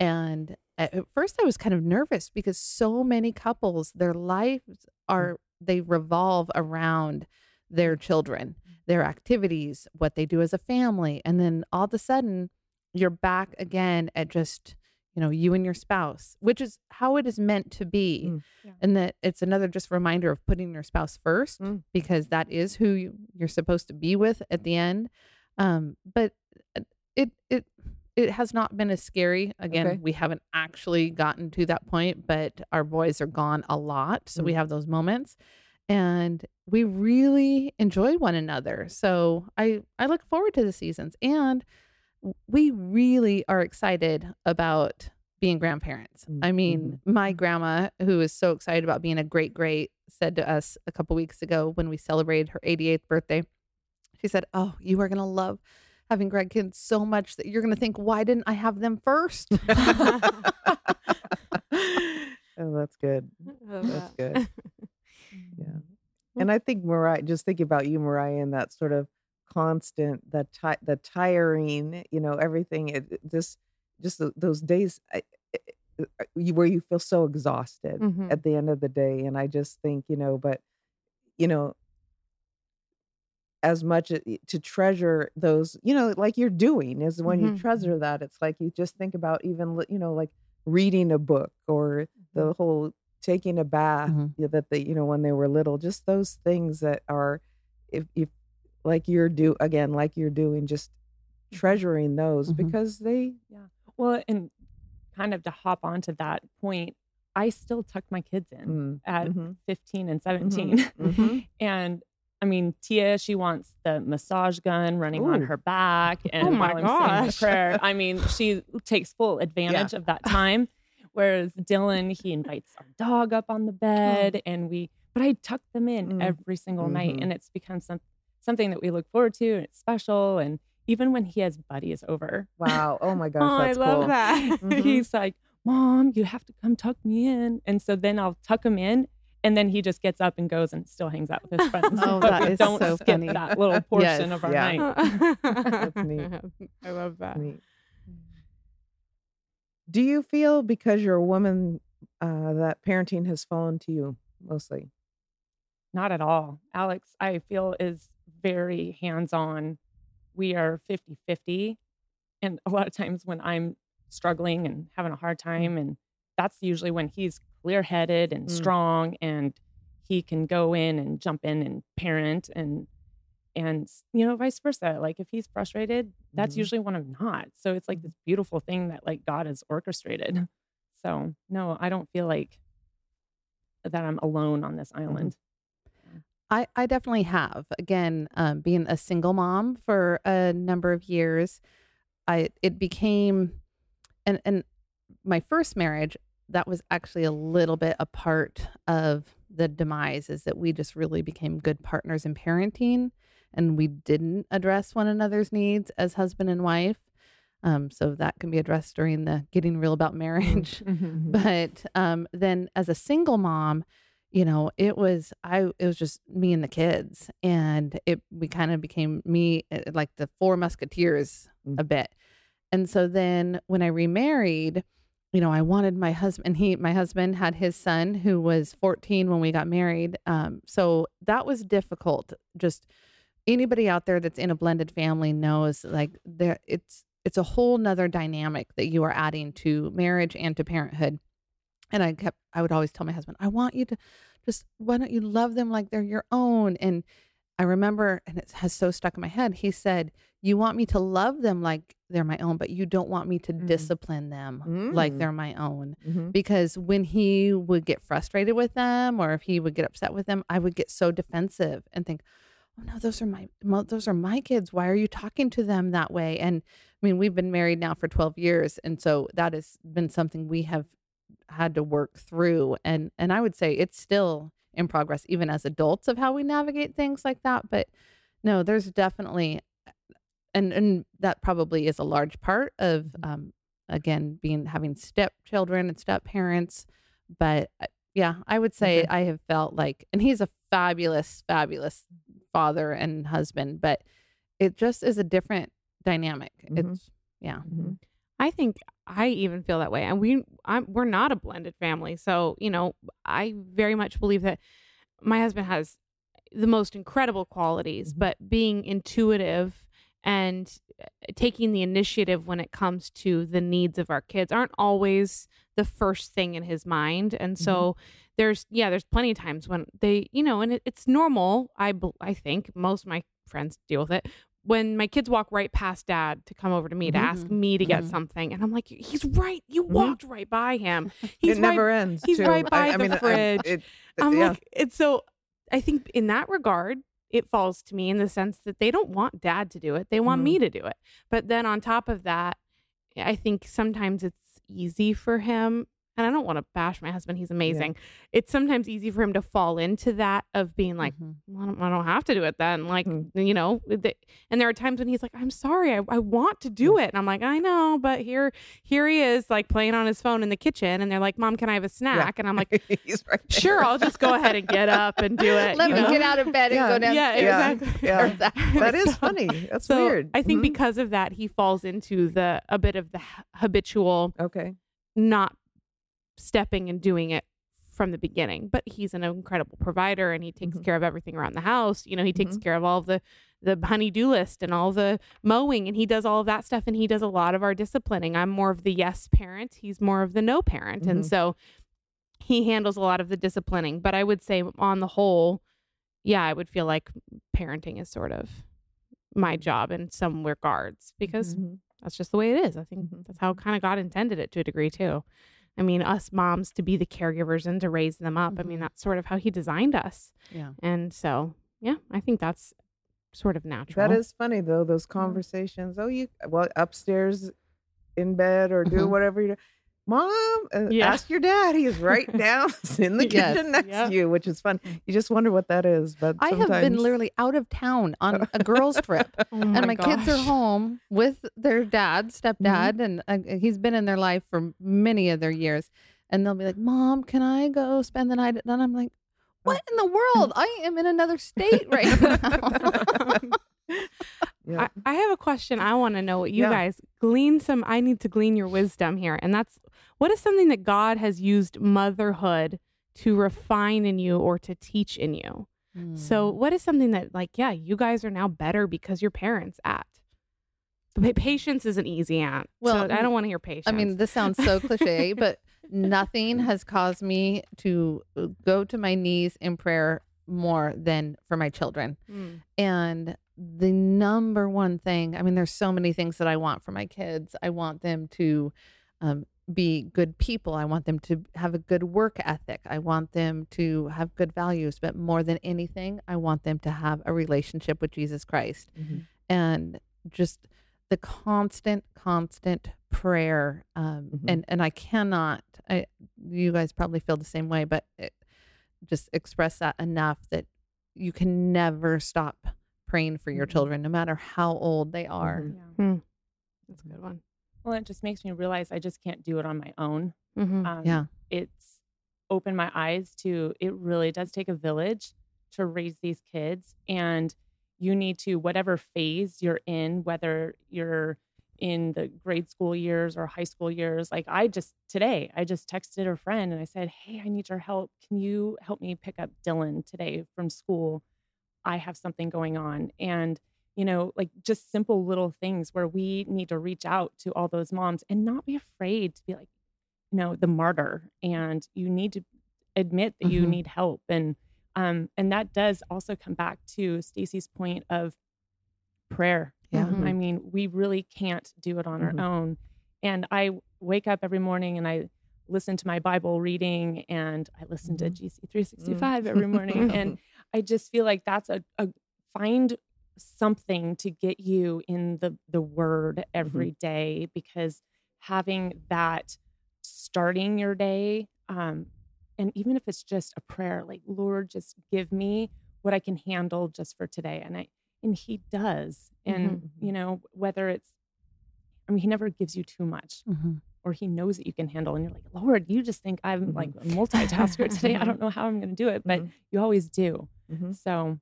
[SPEAKER 4] And at at first I was kind of nervous because so many couples, their lives are they revolve around their children, their activities, what they do as a family, and then all of a sudden you're back again at just you know you and your spouse, which is how it is meant to be,
[SPEAKER 2] Mm.
[SPEAKER 3] Yeah.
[SPEAKER 4] and that it's another just reminder of putting your spouse first
[SPEAKER 2] Mm.
[SPEAKER 4] because that is who you, you're supposed to be with at the end. Um, but it it it has not been as scary. Again,
[SPEAKER 2] Okay.
[SPEAKER 4] we haven't actually gotten to that point, but our boys are gone a lot, so we
[SPEAKER 2] Mm.
[SPEAKER 4] have those moments, and we really enjoy one another. So I I look forward to the seasons, and we really are excited about being grandparents.
[SPEAKER 2] Mm,
[SPEAKER 4] I mean, mm-hmm, my mm-hmm. grandma, who is so excited about being a great great, said to us a couple weeks ago when we celebrated her 88th birthday, she said, "Oh, you are gonna love." Having grandkids so much that you're going to think, why didn't I have them first?
[SPEAKER 2] oh, that's good. That's good. Yeah. Mm-hmm. And I think Mariah, just thinking about you, Mariah, and that sort of constant, the ti- the tiring, you know, everything. It, just, just those days I, I- I- you- where you feel so exhausted
[SPEAKER 5] Mhm.
[SPEAKER 2] at the end of the day. And I just think, you know, but you know, as much to treasure those, you know, like you're doing is when you
[SPEAKER 5] Mhm.
[SPEAKER 2] treasure that. It's like you just think about even, you know, like reading a book or the whole taking a bath
[SPEAKER 4] Mhm.
[SPEAKER 2] that they, you know, when they were little, just those things that are, if, if like you're do again, like you're doing, just treasuring those
[SPEAKER 4] Mhm.
[SPEAKER 2] because they, yeah.
[SPEAKER 3] Well, and kind of to hop onto that point, I still tuck my kids in
[SPEAKER 2] mm,
[SPEAKER 3] at
[SPEAKER 2] mhm,
[SPEAKER 3] 15 and 17.
[SPEAKER 2] mhm.
[SPEAKER 3] and I mean, Tia, she wants the massage gun running on her back. And
[SPEAKER 5] Oh my
[SPEAKER 3] while I'm saying the
[SPEAKER 5] gosh.
[SPEAKER 3] prayer, I mean, she takes full advantage of that time. Whereas Dylan, he invites our dog up on the bed and we, but I tuck them in
[SPEAKER 2] Mm.
[SPEAKER 3] every single night.
[SPEAKER 2] Mhm.
[SPEAKER 3] And it's become some, something that we look forward to and it's special. And even when he has buddies over,
[SPEAKER 2] wow. Oh my gosh.
[SPEAKER 5] oh, I love
[SPEAKER 2] cool.
[SPEAKER 5] that.
[SPEAKER 2] Mhm.
[SPEAKER 3] he's like, Mom, you have to come tuck me in. And so then I'll tuck him in. And then he just gets up and goes and still hangs out with his friends.
[SPEAKER 4] Oh,
[SPEAKER 3] but
[SPEAKER 4] that
[SPEAKER 3] we
[SPEAKER 4] is
[SPEAKER 3] don't
[SPEAKER 4] so
[SPEAKER 3] skip
[SPEAKER 4] funny.
[SPEAKER 3] that little portion
[SPEAKER 4] Yes,
[SPEAKER 3] of our
[SPEAKER 2] yeah.
[SPEAKER 3] night.
[SPEAKER 2] That's neat.
[SPEAKER 5] I love that.
[SPEAKER 2] Neat. Do you feel because you're a woman uh, that parenting has fallen to you mostly?
[SPEAKER 3] Not at all. Alex, I feel, is very hands on. We are 50 50. And a lot of times when I'm struggling and having a hard time, and that's usually when he's clear headed and
[SPEAKER 2] Mm.
[SPEAKER 3] strong and he can go in and jump in and parent and and you know vice versa like if he's frustrated that's
[SPEAKER 2] Mhm.
[SPEAKER 3] usually when i'm not so it's like this beautiful thing that like god has orchestrated so no i don't feel like that i'm alone on this island
[SPEAKER 4] I, I definitely have. Again, um, being a single mom for a number of years, I it became, and and my first marriage that was actually a little bit a part of the demise is that we just really became good partners in parenting, and we didn't address one another's needs as husband and wife. Um, so that can be addressed during the getting real about marriage
[SPEAKER 2] Mm-hmm.
[SPEAKER 4] but um, then as a single mom you know, it was I it was just me and the kids and it we kind of became me uh, like the four musketeers
[SPEAKER 2] Mm.
[SPEAKER 4] a bit. And so then when I remarried, you know, I wanted my husband he my husband had his son who was 14 when we got married. Um so that was difficult. Just anybody out there that's in a blended family knows like there it's it's a whole nother dynamic that you are adding to marriage and to parenthood. And I kept I would always tell my husband, I want you to just why don't you love them like they're your own? And I remember, and it has so stuck in my head. He said, "You want me to love them like they're my own, but you don't want me to
[SPEAKER 2] Mm.
[SPEAKER 4] discipline them like
[SPEAKER 2] Mm.
[SPEAKER 4] they're my own."
[SPEAKER 2] Mhm.
[SPEAKER 4] Because when he would get frustrated with them, or if he would get upset with them, I would get so defensive and think, "Oh no, those are my those are my kids. Why are you talking to them that way?" And I mean, we've been married now for twelve years, and so that has been something we have had to work through and and I would say it's still in progress even as adults of how we navigate things like that but no there's definitely and and that probably is a large part of um again being having stepchildren and step parents but uh, yeah I would say
[SPEAKER 2] Okay.
[SPEAKER 4] I have felt like and he's a fabulous fabulous father and husband but it just is a different dynamic
[SPEAKER 2] Mhm.
[SPEAKER 4] it's yeah
[SPEAKER 2] Mhm.
[SPEAKER 5] I think I even feel that way, and we I'm, we're not a blended family, so you know I very much believe that my husband has the most incredible qualities,
[SPEAKER 2] Mhm.
[SPEAKER 5] but being intuitive and uh, taking the initiative when it comes to the needs of our kids aren't always the first thing in his mind, and so there's yeah there's plenty of times when they you know and it, it's normal I I think most of my friends deal with it when my kids walk right past dad to come over to me to
[SPEAKER 2] Mhm.
[SPEAKER 5] ask me to get
[SPEAKER 4] Mhm.
[SPEAKER 5] something and i'm like he's right you
[SPEAKER 2] Mhm.
[SPEAKER 5] walked right by him he's
[SPEAKER 2] it
[SPEAKER 5] right
[SPEAKER 2] never ends.
[SPEAKER 5] he's
[SPEAKER 2] too.
[SPEAKER 5] right by
[SPEAKER 2] I, I
[SPEAKER 5] the
[SPEAKER 2] mean, I-
[SPEAKER 5] fridge.
[SPEAKER 2] it-
[SPEAKER 5] i'm
[SPEAKER 2] yeah.
[SPEAKER 5] like it's so i think in that regard it falls to me in the sense that they don't want dad to do it they want me to do it but then on top of that i think sometimes it's easy for him and i don't want to bash my husband he's amazing it's sometimes easy for him to fall into that of being like
[SPEAKER 4] Mhm.
[SPEAKER 5] well, I, don't, I don't have to do it then. Like,
[SPEAKER 2] Mm.
[SPEAKER 5] you know, the, and there are times when he's like, I'm sorry, I, I want to do it. And I'm like, I know, but here, here he is like playing on his phone in the kitchen. And they're like, mom, can I have a snack? And I'm like,
[SPEAKER 2] right
[SPEAKER 5] sure, I'll just go ahead and get up and do it.
[SPEAKER 4] let
[SPEAKER 5] you
[SPEAKER 4] me
[SPEAKER 5] know?
[SPEAKER 4] get out of bed and go downstairs
[SPEAKER 5] Yeah,
[SPEAKER 2] Yeah.
[SPEAKER 5] exactly.
[SPEAKER 2] Yeah.
[SPEAKER 4] Or that.
[SPEAKER 2] That is
[SPEAKER 5] So-
[SPEAKER 2] funny. That's
[SPEAKER 5] So
[SPEAKER 2] weird.
[SPEAKER 5] I think
[SPEAKER 2] Mhm.
[SPEAKER 5] because of that, he falls into the, a bit of the habitual
[SPEAKER 2] okay.
[SPEAKER 5] not stepping and doing it from the beginning but he's an incredible provider and he takes
[SPEAKER 2] Mhm.
[SPEAKER 5] care of everything around the house you know he takes
[SPEAKER 2] Mhm.
[SPEAKER 5] care of all of the the honey-do list and all the mowing and he does all of that stuff and he does a lot of our disciplining i'm more of the yes parent he's more of the no parent
[SPEAKER 2] Mhm.
[SPEAKER 5] and so he handles a lot of the disciplining but i would say on the whole yeah i would feel like parenting is sort of my job in some regards because
[SPEAKER 2] Mhm.
[SPEAKER 5] that's just the way it is. I think
[SPEAKER 2] Mhm.
[SPEAKER 5] that's how kind of God intended it to a degree too. I mean, us moms to be the caregivers and to raise them up. I mean,
[SPEAKER 4] Mhm.
[SPEAKER 5] that's sort of how he designed us.
[SPEAKER 4] Yeah.
[SPEAKER 5] And so, yeah, I think that's sort of natural.
[SPEAKER 2] That is funny though. Those conversations. Oh, you well upstairs in bed or do
[SPEAKER 4] Mhm.
[SPEAKER 2] whatever you do. Mom, uh,
[SPEAKER 5] Yeah.
[SPEAKER 2] ask your dad. He's right down in the
[SPEAKER 4] Yes.
[SPEAKER 2] kitchen next
[SPEAKER 5] Yeah.
[SPEAKER 2] to you, which is fun. You just wonder what that is. But
[SPEAKER 4] I have been literally out of town on a girls' trip,
[SPEAKER 5] Oh
[SPEAKER 4] and my kids are home with their dad, stepdad,
[SPEAKER 2] Mm-hmm.
[SPEAKER 4] and uh, he's been in their life for many of their years. And they'll be like, "Mom, can I go spend the night?" And I'm like, "What in the world? I am in another state right now."
[SPEAKER 2] Yeah.
[SPEAKER 5] I, I have a question. I want to know what you
[SPEAKER 2] Yeah.
[SPEAKER 5] guys glean some. I need to glean your wisdom here. And that's what is something that God has used motherhood to refine in you or to teach in you? So,
[SPEAKER 2] Mm.
[SPEAKER 5] what is something that, like, yeah, you guys are now better because your parents at? Pa- Patience is an easy ant. Well,
[SPEAKER 4] Well,
[SPEAKER 5] I don't want to hear patience.
[SPEAKER 4] I mean, this sounds so cliche, but nothing has caused me to uh, go to my knees in prayer more than for my children.
[SPEAKER 5] Mm.
[SPEAKER 4] And the number one thing, I mean, there's so many things that I want for my kids. I want them to um, be good people. I want them to have a good work ethic. I want them to have good values. But more than anything, I want them to have a relationship with Jesus Christ
[SPEAKER 2] Mhm.
[SPEAKER 4] and just the constant, constant prayer. Um,
[SPEAKER 2] Mhm.
[SPEAKER 4] And and I cannot. I you guys probably feel the same way, but it, just express that enough that you can never stop praying for your
[SPEAKER 2] Mhm.
[SPEAKER 4] children, no matter how old they are.
[SPEAKER 2] Mhm.
[SPEAKER 3] Yeah.
[SPEAKER 5] Hmm. That's a good one.
[SPEAKER 3] Well, it just makes me realize I just can't do it on my own.
[SPEAKER 5] Mm-hmm.
[SPEAKER 3] Um,
[SPEAKER 4] Yeah.
[SPEAKER 3] It's opened my eyes to it really does take a village to raise these kids and you need to whatever phase you're in whether you're in the grade school years or high school years like i just today i just texted a friend and i said hey i need your help can you help me pick up dylan today from school i have something going on and you know like just simple little things where we need to reach out to all those moms and not be afraid to be like you know the martyr and you need to admit that you
[SPEAKER 2] Mhm.
[SPEAKER 3] need help and um and that does also come back to stacy's point of prayer
[SPEAKER 4] Yeah.
[SPEAKER 3] I mean, we really can't do it on
[SPEAKER 2] Mhm.
[SPEAKER 3] our own. And I wake up every morning and I listen to my Bible reading and I listen to
[SPEAKER 2] Mhm.
[SPEAKER 3] GC 365 every morning. and I just feel like that's a, a find something to get you in the the word every day because having that starting your day um and even if it's just a prayer like lord just give me what i can handle just for today and i and he does and you know whether it's i mean he never gives you too much or he knows that you can handle and you're like lord you just think i'm like a multitasker today i don't know how i'm going to do it but
[SPEAKER 2] Mhm.
[SPEAKER 3] you always do
[SPEAKER 2] Mhm.
[SPEAKER 3] so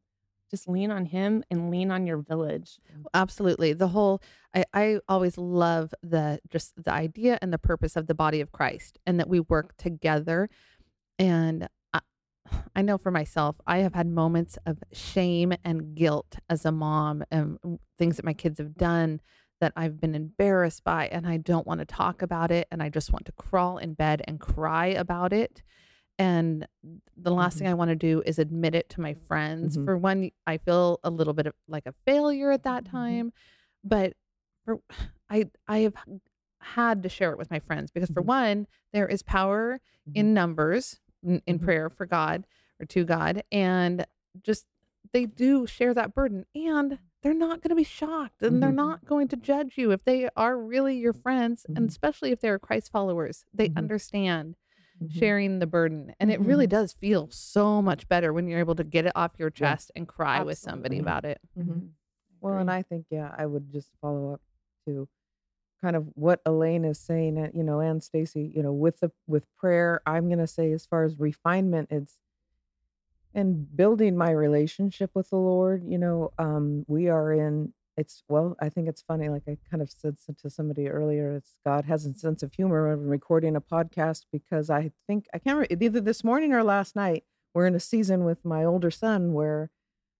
[SPEAKER 3] just lean on him and lean on your village
[SPEAKER 4] Absolutely. The whole I, I always love the just the idea and the purpose of the body of Christ and that we work together. And I, I know for myself, I have had moments of shame and guilt as a mom and things that my kids have done that I've been embarrassed by and I don't want to talk about it and I just want to crawl in bed and cry about it. And the last thing mm-hmm. I want to do is admit it to my friends.
[SPEAKER 2] Mhm.
[SPEAKER 4] For one, I feel a little bit of like a failure at that mm-hmm. time, but for I I have had to share it with my friends because for
[SPEAKER 2] Mhm.
[SPEAKER 4] one, there is power mm-hmm. in numbers in, in prayer for God or to God, and just they do share that burden, and they're not going to be shocked, and they're not going to judge you if they are really your friends, and especially if they're Christ followers, they understand
[SPEAKER 2] Mhm.
[SPEAKER 4] sharing the burden, and it really
[SPEAKER 2] Mhm.
[SPEAKER 4] does feel so much better when you're able to get it off your
[SPEAKER 2] Yeah.
[SPEAKER 4] chest and cry with somebody about it.
[SPEAKER 2] Mhm. Well, and I think yeah, I would just follow up to kind of what Elaine is saying, and you know, and Stacy, you know, with the with prayer, I'm gonna say as far as refinement, it's and building my relationship with the Lord. You know, um, we are in. It's well, I think it's funny. Like I kind of said to somebody earlier, it's God has a sense of humor of recording a podcast because I think I can't remember either this morning or last night. We're in a season with my older son where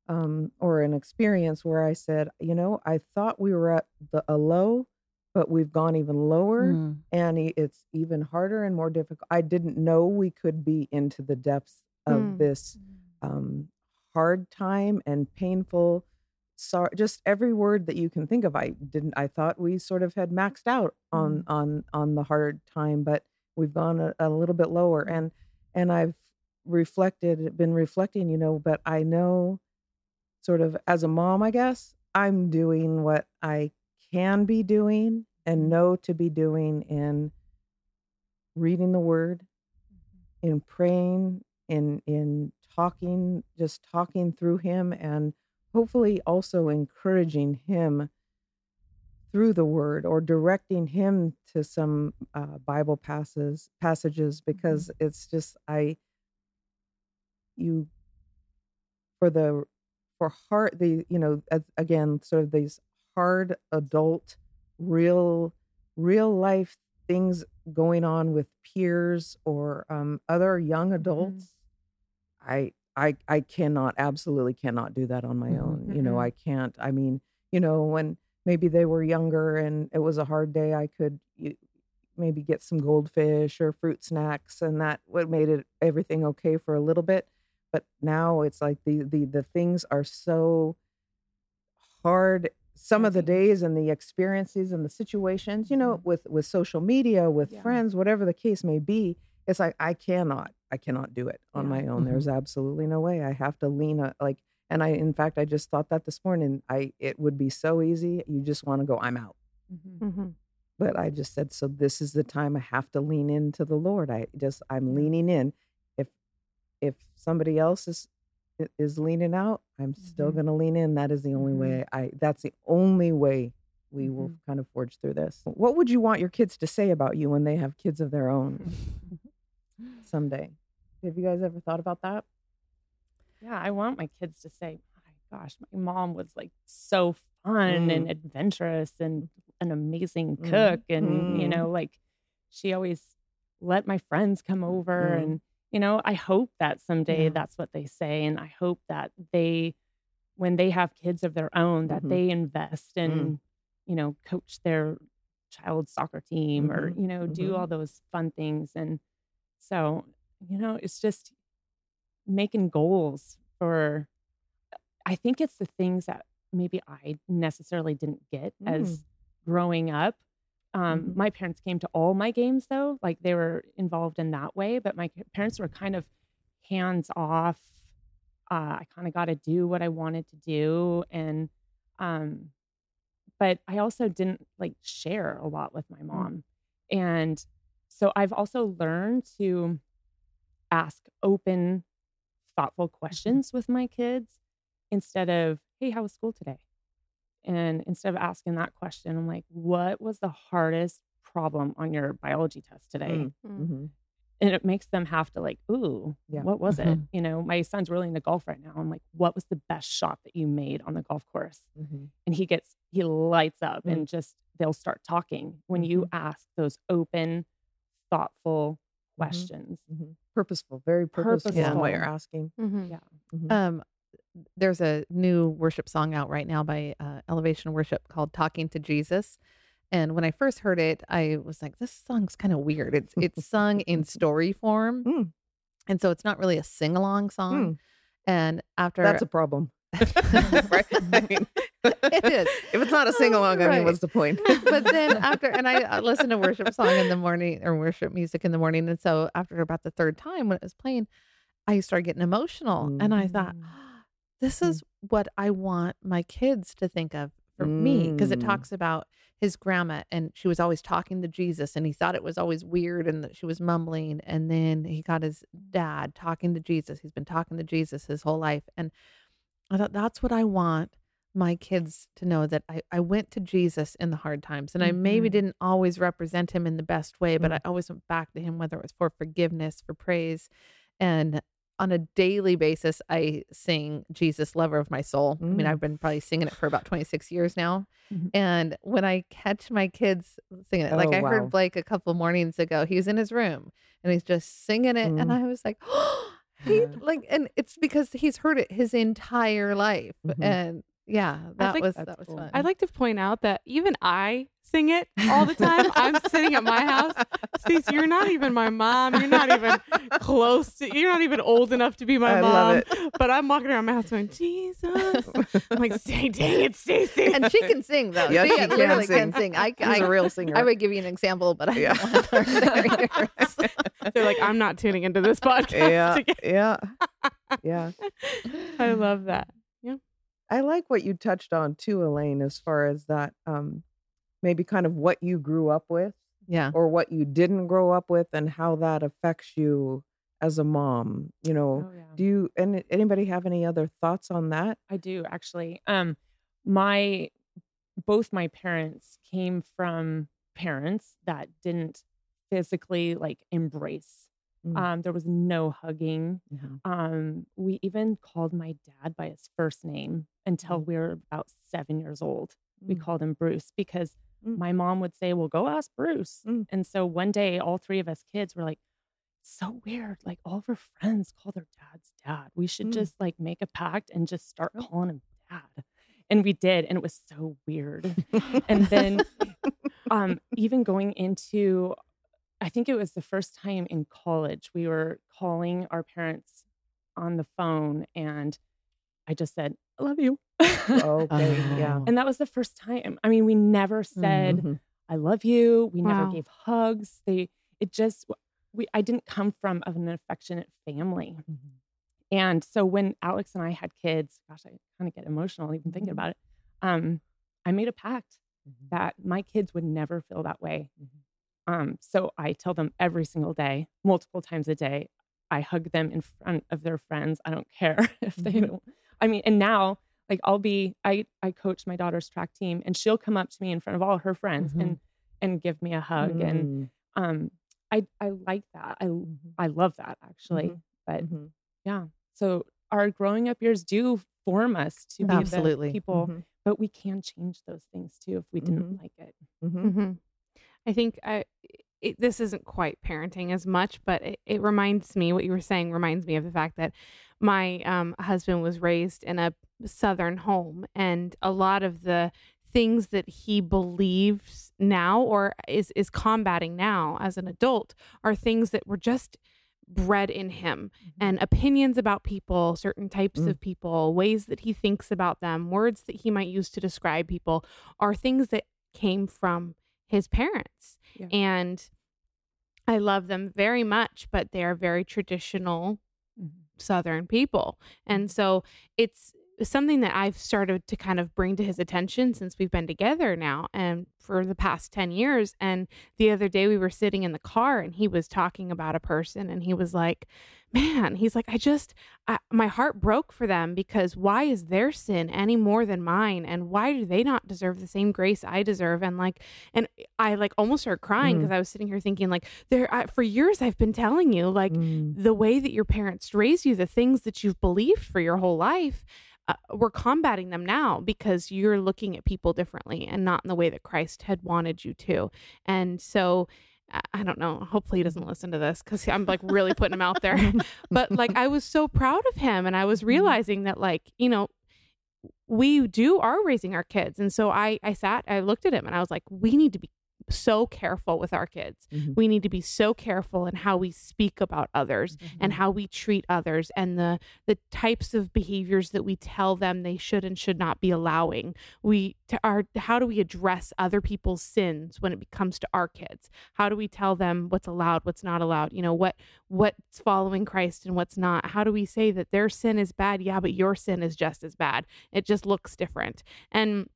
[SPEAKER 2] um, or an experience where I said, you know, I thought we were at the a low, but we've gone even lower,
[SPEAKER 4] Mm.
[SPEAKER 2] and it's even harder and more difficult. I didn't know we could be into the depths of
[SPEAKER 5] Mm.
[SPEAKER 2] this um, hard time and painful. Sorry, just every word that you can think of. I didn't. I thought we sort of had maxed out on mm-hmm. on on the hard time, but we've gone a, a little bit lower, and and I've reflected, been reflecting, you know, but I know sort of as a mom, I guess, I'm doing what I can be doing and mm-hmm. know to be doing in reading the word, mm-hmm. in praying, in in talking, just talking through him and hopefully also encouraging him through the word or directing him to some uh, Bible passages passages because it's just I you for the for hard the you know as, again sort of these hard adult real real life things going on with peers or um, other young adults i i i cannot absolutely cannot do that on my
[SPEAKER 4] Mhm.
[SPEAKER 2] own you know
[SPEAKER 3] Mhm.
[SPEAKER 2] i can't i mean you know when maybe they were younger and it was a hard day i could maybe get some goldfish or fruit snacks and that what made it everything okay for a little bit but now it's like the the the things are so hard some of the days and the experiences and the situations you know
[SPEAKER 3] Mhm.
[SPEAKER 2] with with social media with
[SPEAKER 3] Yeah.
[SPEAKER 2] friends whatever the case may be it's like i cannot i cannot do it on
[SPEAKER 3] Yeah.
[SPEAKER 2] my own there's absolutely no way i have to lean a, like and i in fact i just thought that this morning i it would be so easy you just want to go i'm out
[SPEAKER 3] Mhm.
[SPEAKER 5] Mm-hmm.
[SPEAKER 2] but I just said, so this is the time I have to lean into the Lord. I just I'm leaning in. If if somebody else is is leaning out, I'm still
[SPEAKER 3] Mhm.
[SPEAKER 2] going to lean in. That is the only
[SPEAKER 3] Mhm.
[SPEAKER 2] way. I that's the only way we will
[SPEAKER 3] Mhm.
[SPEAKER 2] kind of forge through this. What would you want your kids to say about you when they have kids of their own someday? Have you guys ever thought about that?
[SPEAKER 3] Yeah, I want my kids to say, "My gosh, my mom was like so fun and adventurous and an amazing
[SPEAKER 2] Mm.
[SPEAKER 3] cook, and you
[SPEAKER 2] Mm.
[SPEAKER 3] know, like she always let my friends come over,
[SPEAKER 2] Mm.
[SPEAKER 3] and you know, I hope that someday
[SPEAKER 2] Yeah.
[SPEAKER 3] that's what they say, and I hope that they, when they have kids of their own, that
[SPEAKER 2] Mhm.
[SPEAKER 3] they invest in,
[SPEAKER 2] Mm.
[SPEAKER 3] you know, coach their child's soccer team or
[SPEAKER 2] Mhm.
[SPEAKER 3] you know, do
[SPEAKER 2] Mhm.
[SPEAKER 3] all those fun things, and so you know, it's just making goals for I think it's the things that maybe I necessarily didn't get as growing up. Um,
[SPEAKER 2] Mhm.
[SPEAKER 3] My parents came to all my games though, like they were involved in that way, but my parents were kind of hands off. Uh, I kind of got to do what I wanted to do, and um, but I also didn't like share a lot with my mom, and so I've also learned to ask open, thoughtful questions with my kids instead of, hey, how was school today? And instead of asking that question, I'm like, what was the hardest problem on your biology test today?
[SPEAKER 2] Mm.
[SPEAKER 5] Mm.
[SPEAKER 2] Mhm.
[SPEAKER 3] And it makes them have to, like, ooh,
[SPEAKER 2] Yeah.
[SPEAKER 3] what was it?
[SPEAKER 4] Mhm.
[SPEAKER 3] You know, my son's really into golf right now. I'm like, what was the best shot that you made on the golf course?
[SPEAKER 2] Mhm.
[SPEAKER 3] and he gets he lights up
[SPEAKER 2] Mm.
[SPEAKER 3] and just they'll start talking when you
[SPEAKER 2] Mhm.
[SPEAKER 3] ask those open thoughtful
[SPEAKER 2] Mhm.
[SPEAKER 3] questions.
[SPEAKER 2] Purposeful, very purposeful in what you're
[SPEAKER 3] Purposeful.
[SPEAKER 2] asking.
[SPEAKER 5] Mhm.
[SPEAKER 3] yeah
[SPEAKER 2] Mhm.
[SPEAKER 4] Um, there's a new worship song out right now by uh, Elevation Worship called "Talking to Jesus," and when I first heard it, I was like, "This song's kind of weird." It's it's sung in story form,
[SPEAKER 2] Mm.
[SPEAKER 4] and so it's not really a sing along song.
[SPEAKER 2] Mm.
[SPEAKER 4] And after
[SPEAKER 2] That's a problem. right? I mean,
[SPEAKER 4] It is.
[SPEAKER 2] If it's not a sing along, I mean, what's the point?
[SPEAKER 4] but then after, and I listen to worship song in the morning or worship music in the morning, and so after about the third time when it was playing, I started getting emotional, and I thought,
[SPEAKER 3] Mm.
[SPEAKER 4] this is what I want my kids to think of for me because it
[SPEAKER 2] Mm.
[SPEAKER 4] talks about his grandma and she was always talking to Jesus and he thought it was always weird and that she was mumbling and then he got his dad talking to Jesus. He's been talking to Jesus his whole life and I thought that's what I want my kids to know that I, I went to Jesus in the hard times and I maybe
[SPEAKER 3] Mhm.
[SPEAKER 4] didn't always represent him in the best way, but
[SPEAKER 2] Mm.
[SPEAKER 4] I always went back to him, whether it was for forgiveness, for praise. And on a daily basis, I sing Jesus, lover of my soul. I mean,
[SPEAKER 2] Mm.
[SPEAKER 4] I've been probably singing it for about 26 years now.
[SPEAKER 3] Mhm.
[SPEAKER 4] And when I catch my kids singing it, like
[SPEAKER 2] Oh,
[SPEAKER 4] I
[SPEAKER 2] wow.
[SPEAKER 4] heard Blake a couple mornings ago, he was in his room and he's just singing it. And
[SPEAKER 2] Mm.
[SPEAKER 4] I was like, oh, he like, and it's because he's heard it his entire life.
[SPEAKER 2] Mhm.
[SPEAKER 4] And yeah, that
[SPEAKER 5] think
[SPEAKER 4] was that was
[SPEAKER 3] cool.
[SPEAKER 4] fun.
[SPEAKER 5] I'd like to point out that even I sing it all the time. I'm sitting at my house. Stacey, you're not even my mom. You're not even close to. You're not even old enough to be my
[SPEAKER 2] I
[SPEAKER 5] mom.
[SPEAKER 2] love it.
[SPEAKER 5] But I'm walking around my house going, Jesus. I'm like, dang, dang it, Stacy.
[SPEAKER 4] and she can sing though.
[SPEAKER 2] Yeah,
[SPEAKER 4] she,
[SPEAKER 2] she can
[SPEAKER 4] literally
[SPEAKER 2] sing.
[SPEAKER 4] can sing. I,
[SPEAKER 2] He's
[SPEAKER 4] I,
[SPEAKER 2] a real singer.
[SPEAKER 4] I would give you an example, but I
[SPEAKER 2] Yeah.
[SPEAKER 4] don't want to learn their ears.
[SPEAKER 5] They're like, I'm not tuning into this podcast.
[SPEAKER 2] yeah,
[SPEAKER 5] again."
[SPEAKER 2] yeah, yeah.
[SPEAKER 5] I love that.
[SPEAKER 2] I like what you touched on too, Elaine, as far as that um, maybe kind of what you grew up with
[SPEAKER 4] Yeah.
[SPEAKER 2] or what you didn't grow up with and how that affects you as a mom. You know,
[SPEAKER 3] oh yeah
[SPEAKER 2] do you and anybody have any other thoughts on that?
[SPEAKER 3] I do actually. Um, my both my parents came from parents that didn't physically like embrace.
[SPEAKER 2] Mm.
[SPEAKER 3] Um, there was no hugging.
[SPEAKER 2] Mhm.
[SPEAKER 3] Um, we even called my dad by his first name until we were about seven years old. We
[SPEAKER 2] Mm.
[SPEAKER 3] called him Bruce because
[SPEAKER 2] Mm.
[SPEAKER 3] my mom would say, Well, go ask Bruce.
[SPEAKER 2] Mm.
[SPEAKER 3] And so one day, all three of us kids were like, So weird. Like all of our friends call their dads dad. We should
[SPEAKER 2] Mm.
[SPEAKER 3] just like make a pact and just start calling him dad. And we did. And it was so weird. and then um, even going into, I think it was the first time in college, we were calling our parents on the phone and I just said, I love you.
[SPEAKER 2] okay, yeah.
[SPEAKER 4] Oh.
[SPEAKER 3] and that was the first time. I mean, we never said,
[SPEAKER 2] Mhm.
[SPEAKER 3] I love you. We never gave hugs. They, it just, we, I didn't come from of an affectionate family.
[SPEAKER 2] Mhm.
[SPEAKER 3] And so when Alex and I had kids, gosh, I kind of get emotional even thinking
[SPEAKER 2] Mhm.
[SPEAKER 3] about it. Um, I made a pact
[SPEAKER 2] Mhm.
[SPEAKER 3] that my kids would never feel that way.
[SPEAKER 2] Mhm.
[SPEAKER 3] Um, so I tell them every single day, multiple times a day, I hug them in front of their friends. I don't care if they
[SPEAKER 2] Mhm.
[SPEAKER 3] don't. I mean, and now, like I'll be, I I coach my daughter's track team, and she'll come up to me in front of all her friends
[SPEAKER 4] Mhm.
[SPEAKER 3] and and give me a hug, and
[SPEAKER 2] Mm.
[SPEAKER 3] um, I I like that. I
[SPEAKER 2] Mhm.
[SPEAKER 3] I love that actually.
[SPEAKER 2] Mhm.
[SPEAKER 3] But
[SPEAKER 2] Mhm.
[SPEAKER 3] yeah, so our growing up years do form us to be
[SPEAKER 4] Absolutely.
[SPEAKER 3] the people, but we can change those things too if we didn't like it.
[SPEAKER 5] I think I it, this isn't quite parenting as much, but it, it reminds me what you were saying reminds me of the fact that my um, husband was raised in a southern home, and a lot of the things that he believes now or is is combating now as an adult are things that were just bred in him and opinions about people, certain types
[SPEAKER 2] Mm.
[SPEAKER 5] of people, ways that he thinks about them, words that he might use to describe people are things that came from his parents.
[SPEAKER 3] Yeah.
[SPEAKER 5] And I love them very much, but they are very traditional Southern people. And mm. so it's something that I've started to kind of bring to his attention since we've been together now and for the past 10 years. And the other day we were sitting in the car and he was talking about a person and he was like, Man, he's like, I just, I, my heart broke for them because why is their sin any more than mine? And why do they not deserve the same grace I deserve? And like, and I like almost started crying
[SPEAKER 2] Mm.
[SPEAKER 5] because I was sitting here thinking, like, there, I, for years I've been telling you, like,
[SPEAKER 2] Mm.
[SPEAKER 5] the way that your parents raised you, the things that you've believed for your whole life, uh, we're combating them now because you're looking at people differently and not in the way that Christ had wanted you to. And so, I- I don't know. Hopefully, he doesn't listen to this because I'm like really putting him out there. but like, I was so proud of him, and I was realizing that, like, you know, we do are raising our kids, and so I I sat, I looked at him, and I was like, we need to be so careful with our kids.
[SPEAKER 2] Mhm.
[SPEAKER 5] We need to be so careful in how we speak about others and how we treat others and the the types of behaviors that we tell them they should and should not be allowing. We to our how do we address other people's sins when it comes to our kids? How do we tell them what's allowed, what's not allowed? You know, what what's following Christ and what's not? How do we say that their sin is bad? Yeah, but your sin is just as bad. It just looks different. And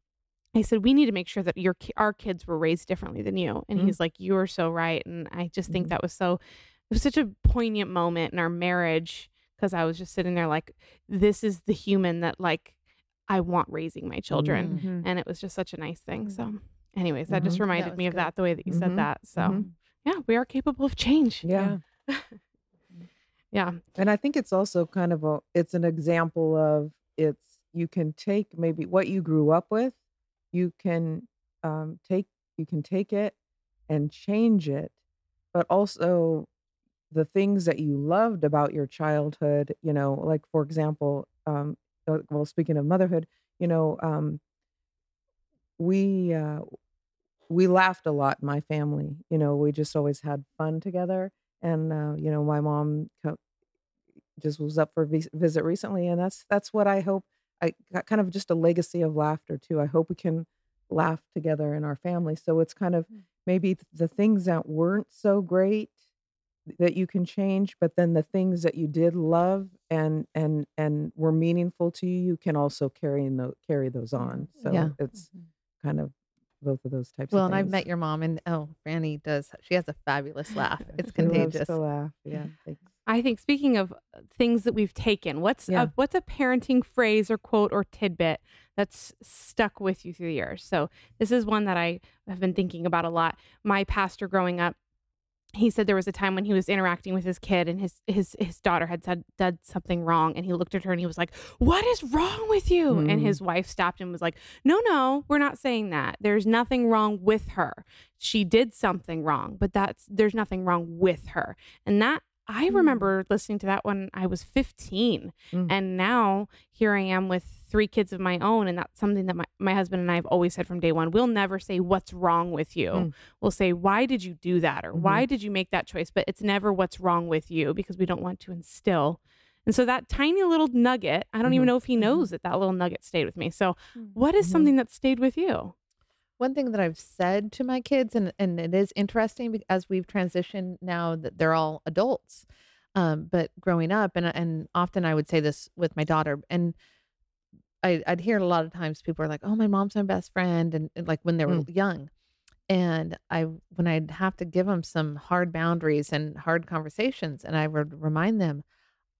[SPEAKER 5] I said, we need to make sure that your our kids were raised differently than you. And
[SPEAKER 2] Mm.
[SPEAKER 5] he's like, you are so right. And I just think
[SPEAKER 2] Mhm.
[SPEAKER 5] that was so, it was such a poignant moment in our marriage because I was just sitting there like, this is the human that like I want raising my children.
[SPEAKER 3] Mhm.
[SPEAKER 5] And it was just such a nice thing. So, anyways, that just
[SPEAKER 2] Mhm.
[SPEAKER 4] That
[SPEAKER 5] reminded
[SPEAKER 4] was
[SPEAKER 5] me of
[SPEAKER 4] good.
[SPEAKER 5] that the way that you said that. So, yeah, we are capable of change.
[SPEAKER 2] Yeah.
[SPEAKER 5] Yeah.
[SPEAKER 2] And I think it's also kind of a it's an example of it's you can take maybe what you grew up with, you can um take you can take it and change it, but also the things that you loved about your childhood, you know, like for example, um uh, well speaking of motherhood, you know, um we uh we laughed a lot in my family. You know, we just always had fun together and uh, you know, my mom co- just was up for visit recently and that's that's what i hope i got kind of just a legacy of laughter too i hope we can laugh together in our family so it's kind of hmm. maybe the things that weren't so great that you can change but then the things that you did love and and and were meaningful to you you can also carry in the, carry those on so
[SPEAKER 4] Yeah.
[SPEAKER 2] it's mm-hmm. kind of both of those types
[SPEAKER 4] Well,
[SPEAKER 2] of
[SPEAKER 4] and I've met your mom, and oh, Franny does. She has a fabulous laugh. It's contagious.
[SPEAKER 2] to laugh yeah thanks.
[SPEAKER 5] I think speaking of uh, things that we've taken, what's
[SPEAKER 2] Yeah.
[SPEAKER 5] a, what's a parenting phrase or quote or tidbit that's stuck with you through the years? So this is one that I have been thinking about a lot. My pastor growing up, he said there was a time when he was interacting with his kid and his his his daughter had said did something wrong and he looked at her and he was like, "What is wrong with you?" And
[SPEAKER 2] Mm.
[SPEAKER 5] his wife stopped and was like, "No, no, we're not saying that. There's nothing wrong with her. She did something wrong, but that's there's nothing wrong with her." And that I
[SPEAKER 2] Mm.
[SPEAKER 5] remember listening to that when I was 15.
[SPEAKER 2] Mm.
[SPEAKER 5] And now here I am with three kids of my own. And that's something that my, my husband and I have always said from day one. We'll never say, What's wrong with you?
[SPEAKER 2] Mm.
[SPEAKER 5] We'll say, Why did you do that? Or
[SPEAKER 2] Mhm.
[SPEAKER 5] why did you make that choice? But it's never what's wrong with you because we don't want to instill. And so that tiny little nugget, I don't even
[SPEAKER 2] Mhm.
[SPEAKER 5] know if he knows that that little nugget stayed with me. So, what is
[SPEAKER 2] Mhm.
[SPEAKER 5] something that stayed with you?
[SPEAKER 4] One thing that I've said to my kids, and, and it is interesting as we've transitioned now that they're all adults, um, but growing up, and and often I would say this with my daughter, and I, I'd hear a lot of times people are like, "Oh, my mom's my best friend," and, and like when they were young, and I when I'd have to give them some hard boundaries and hard conversations, and I would remind them,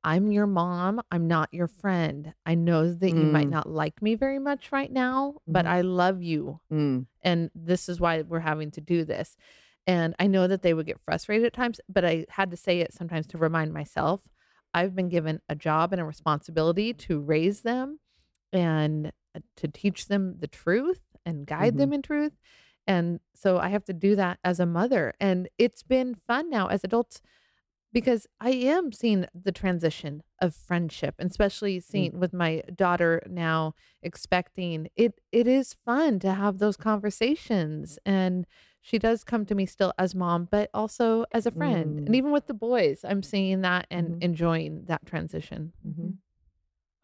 [SPEAKER 4] I'm your mom. I'm not your friend. I know that you might
[SPEAKER 2] Mm.
[SPEAKER 4] not like me very much right now, but
[SPEAKER 2] Mhm.
[SPEAKER 4] I love you.
[SPEAKER 2] Mm.
[SPEAKER 4] And this is why we're having to do this. And I know that they would get frustrated at times, but I had to say it sometimes to remind myself I've been given a job and a responsibility to raise them and uh, to teach them the truth and guide them in truth. And so I have to do that as a mother. And it's been fun now as adults because I am seeing the transition of friendship, and especially seeing with my daughter now expecting it. It is fun to have those conversations, and she does come to me still as mom, but also as a friend. And
[SPEAKER 2] Mm.
[SPEAKER 4] even with the boys, I'm seeing that and
[SPEAKER 2] Mhm.
[SPEAKER 4] enjoying that transition.
[SPEAKER 2] Mhm.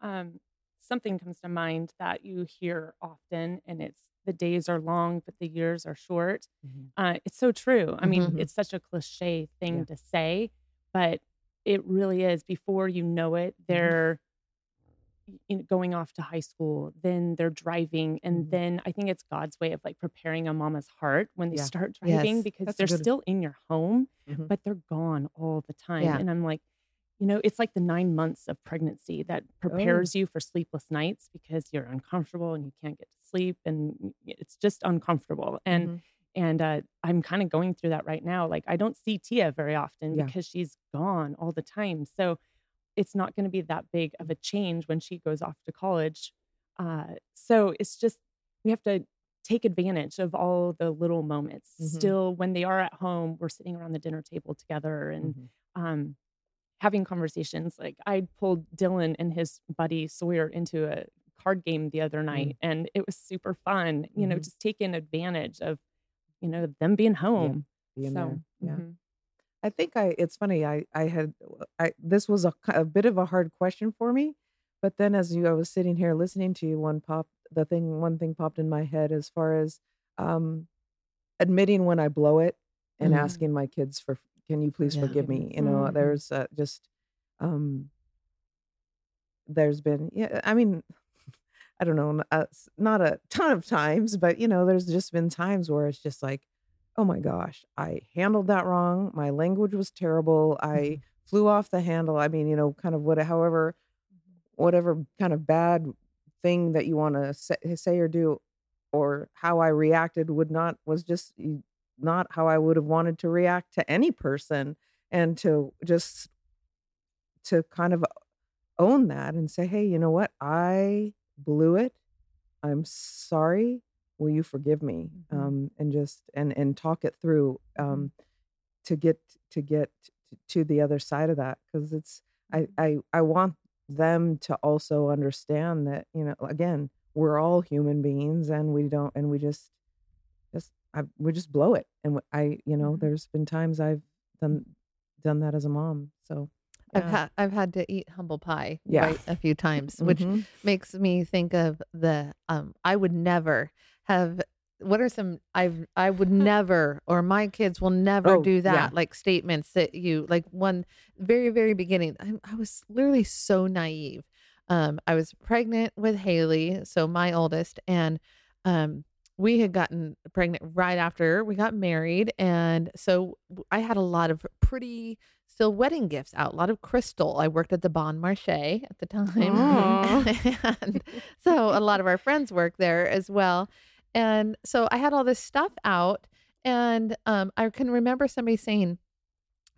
[SPEAKER 3] um, something comes to mind that you hear often, and it's the days are long, but the years are short.
[SPEAKER 2] Mhm.
[SPEAKER 3] Uh, it's so true. I mean,
[SPEAKER 4] Mhm.
[SPEAKER 3] it's such a cliche thing
[SPEAKER 2] Yeah.
[SPEAKER 3] to say, but it really is. Before you know it, they're you know, going off to high school, then they're driving, and
[SPEAKER 2] Mhm.
[SPEAKER 3] then I think it's God's way of like preparing a mama's heart when they
[SPEAKER 2] Yeah.
[SPEAKER 3] start driving
[SPEAKER 4] Yes.
[SPEAKER 3] because
[SPEAKER 2] That's
[SPEAKER 3] they're
[SPEAKER 2] good-
[SPEAKER 3] still in your home,
[SPEAKER 2] Mhm.
[SPEAKER 3] but they're gone all the time.
[SPEAKER 4] Yeah.
[SPEAKER 3] And I'm like, you know, it's like the nine months of pregnancy that prepares you for sleepless nights because you're uncomfortable and you can't get to sleep and it's just uncomfortable. And
[SPEAKER 2] Mhm.
[SPEAKER 3] And uh, I'm kind of going through that right now. Like I don't see Tia very often
[SPEAKER 2] Yeah.
[SPEAKER 3] because she's gone all the time. So it's not going to be that big of a change when she goes off to college. Uh, so it's just we have to take advantage of all the little moments.
[SPEAKER 2] Mhm.
[SPEAKER 3] Still, when they are at home, we're sitting around the dinner table together and
[SPEAKER 2] Mhm.
[SPEAKER 3] um, having conversations. Like I pulled Dylan and his buddy Sawyer into a card game the other night, and it was super fun. You know,
[SPEAKER 2] Mhm.
[SPEAKER 3] just taking advantage of you know them being home.
[SPEAKER 2] Being
[SPEAKER 3] so
[SPEAKER 2] there. Yeah.
[SPEAKER 3] mhm.
[SPEAKER 2] I think I. It's funny. I I had. I this was a, a bit of a hard question for me, but then as you, I was sitting here listening to you, one pop. The thing, one thing popped in my head as far as um, admitting when I blow it and
[SPEAKER 4] Mhm.
[SPEAKER 2] asking my kids for, can you please
[SPEAKER 4] Yeah.
[SPEAKER 2] forgive me? You know,
[SPEAKER 3] Mhm.
[SPEAKER 2] there's uh, just, um, there's been, yeah. I mean, I don't know, n- uh, not a ton of times, but you know, there's just been times where it's just like, oh my gosh, I handled that wrong. My language was terrible. I mm-hmm. flew off the handle. I mean, you know, kind of what, however, mm-hmm. whatever kind of bad thing that you want to say, eh, say or do, or how I reacted would not was just not how I would have wanted to react to any person, and to just to kind of own that and say, hey, you know what, I blew it. I'm sorry. Will you forgive me?
[SPEAKER 4] Mhm.
[SPEAKER 2] Um, and just and and talk it through um, to get to get to the other side of that because it's I, I I want them to also understand that you know again we're all human beings and we don't and we just just I we just blow it and I you know
[SPEAKER 4] Mhm.
[SPEAKER 2] there's been times I've done done that as a mom so
[SPEAKER 4] I've
[SPEAKER 2] yeah.
[SPEAKER 4] had I've had to eat humble pie
[SPEAKER 2] Yeah.
[SPEAKER 4] quite a few times, which
[SPEAKER 2] Mhm.
[SPEAKER 4] makes me think of the um I would never have what are some I've I would never or my kids will never
[SPEAKER 2] Oh,
[SPEAKER 4] do
[SPEAKER 2] yeah.
[SPEAKER 4] that like statements that you like one very very beginning I, I was literally so naive um I was pregnant with Haley so my oldest and um we had gotten pregnant right after we got married and so I had a lot of pretty still wedding gifts out a lot of crystal I worked at the Bon Marché at the time and so a lot of our friends work there as well. And so I had all this stuff out, and um, I can remember somebody saying,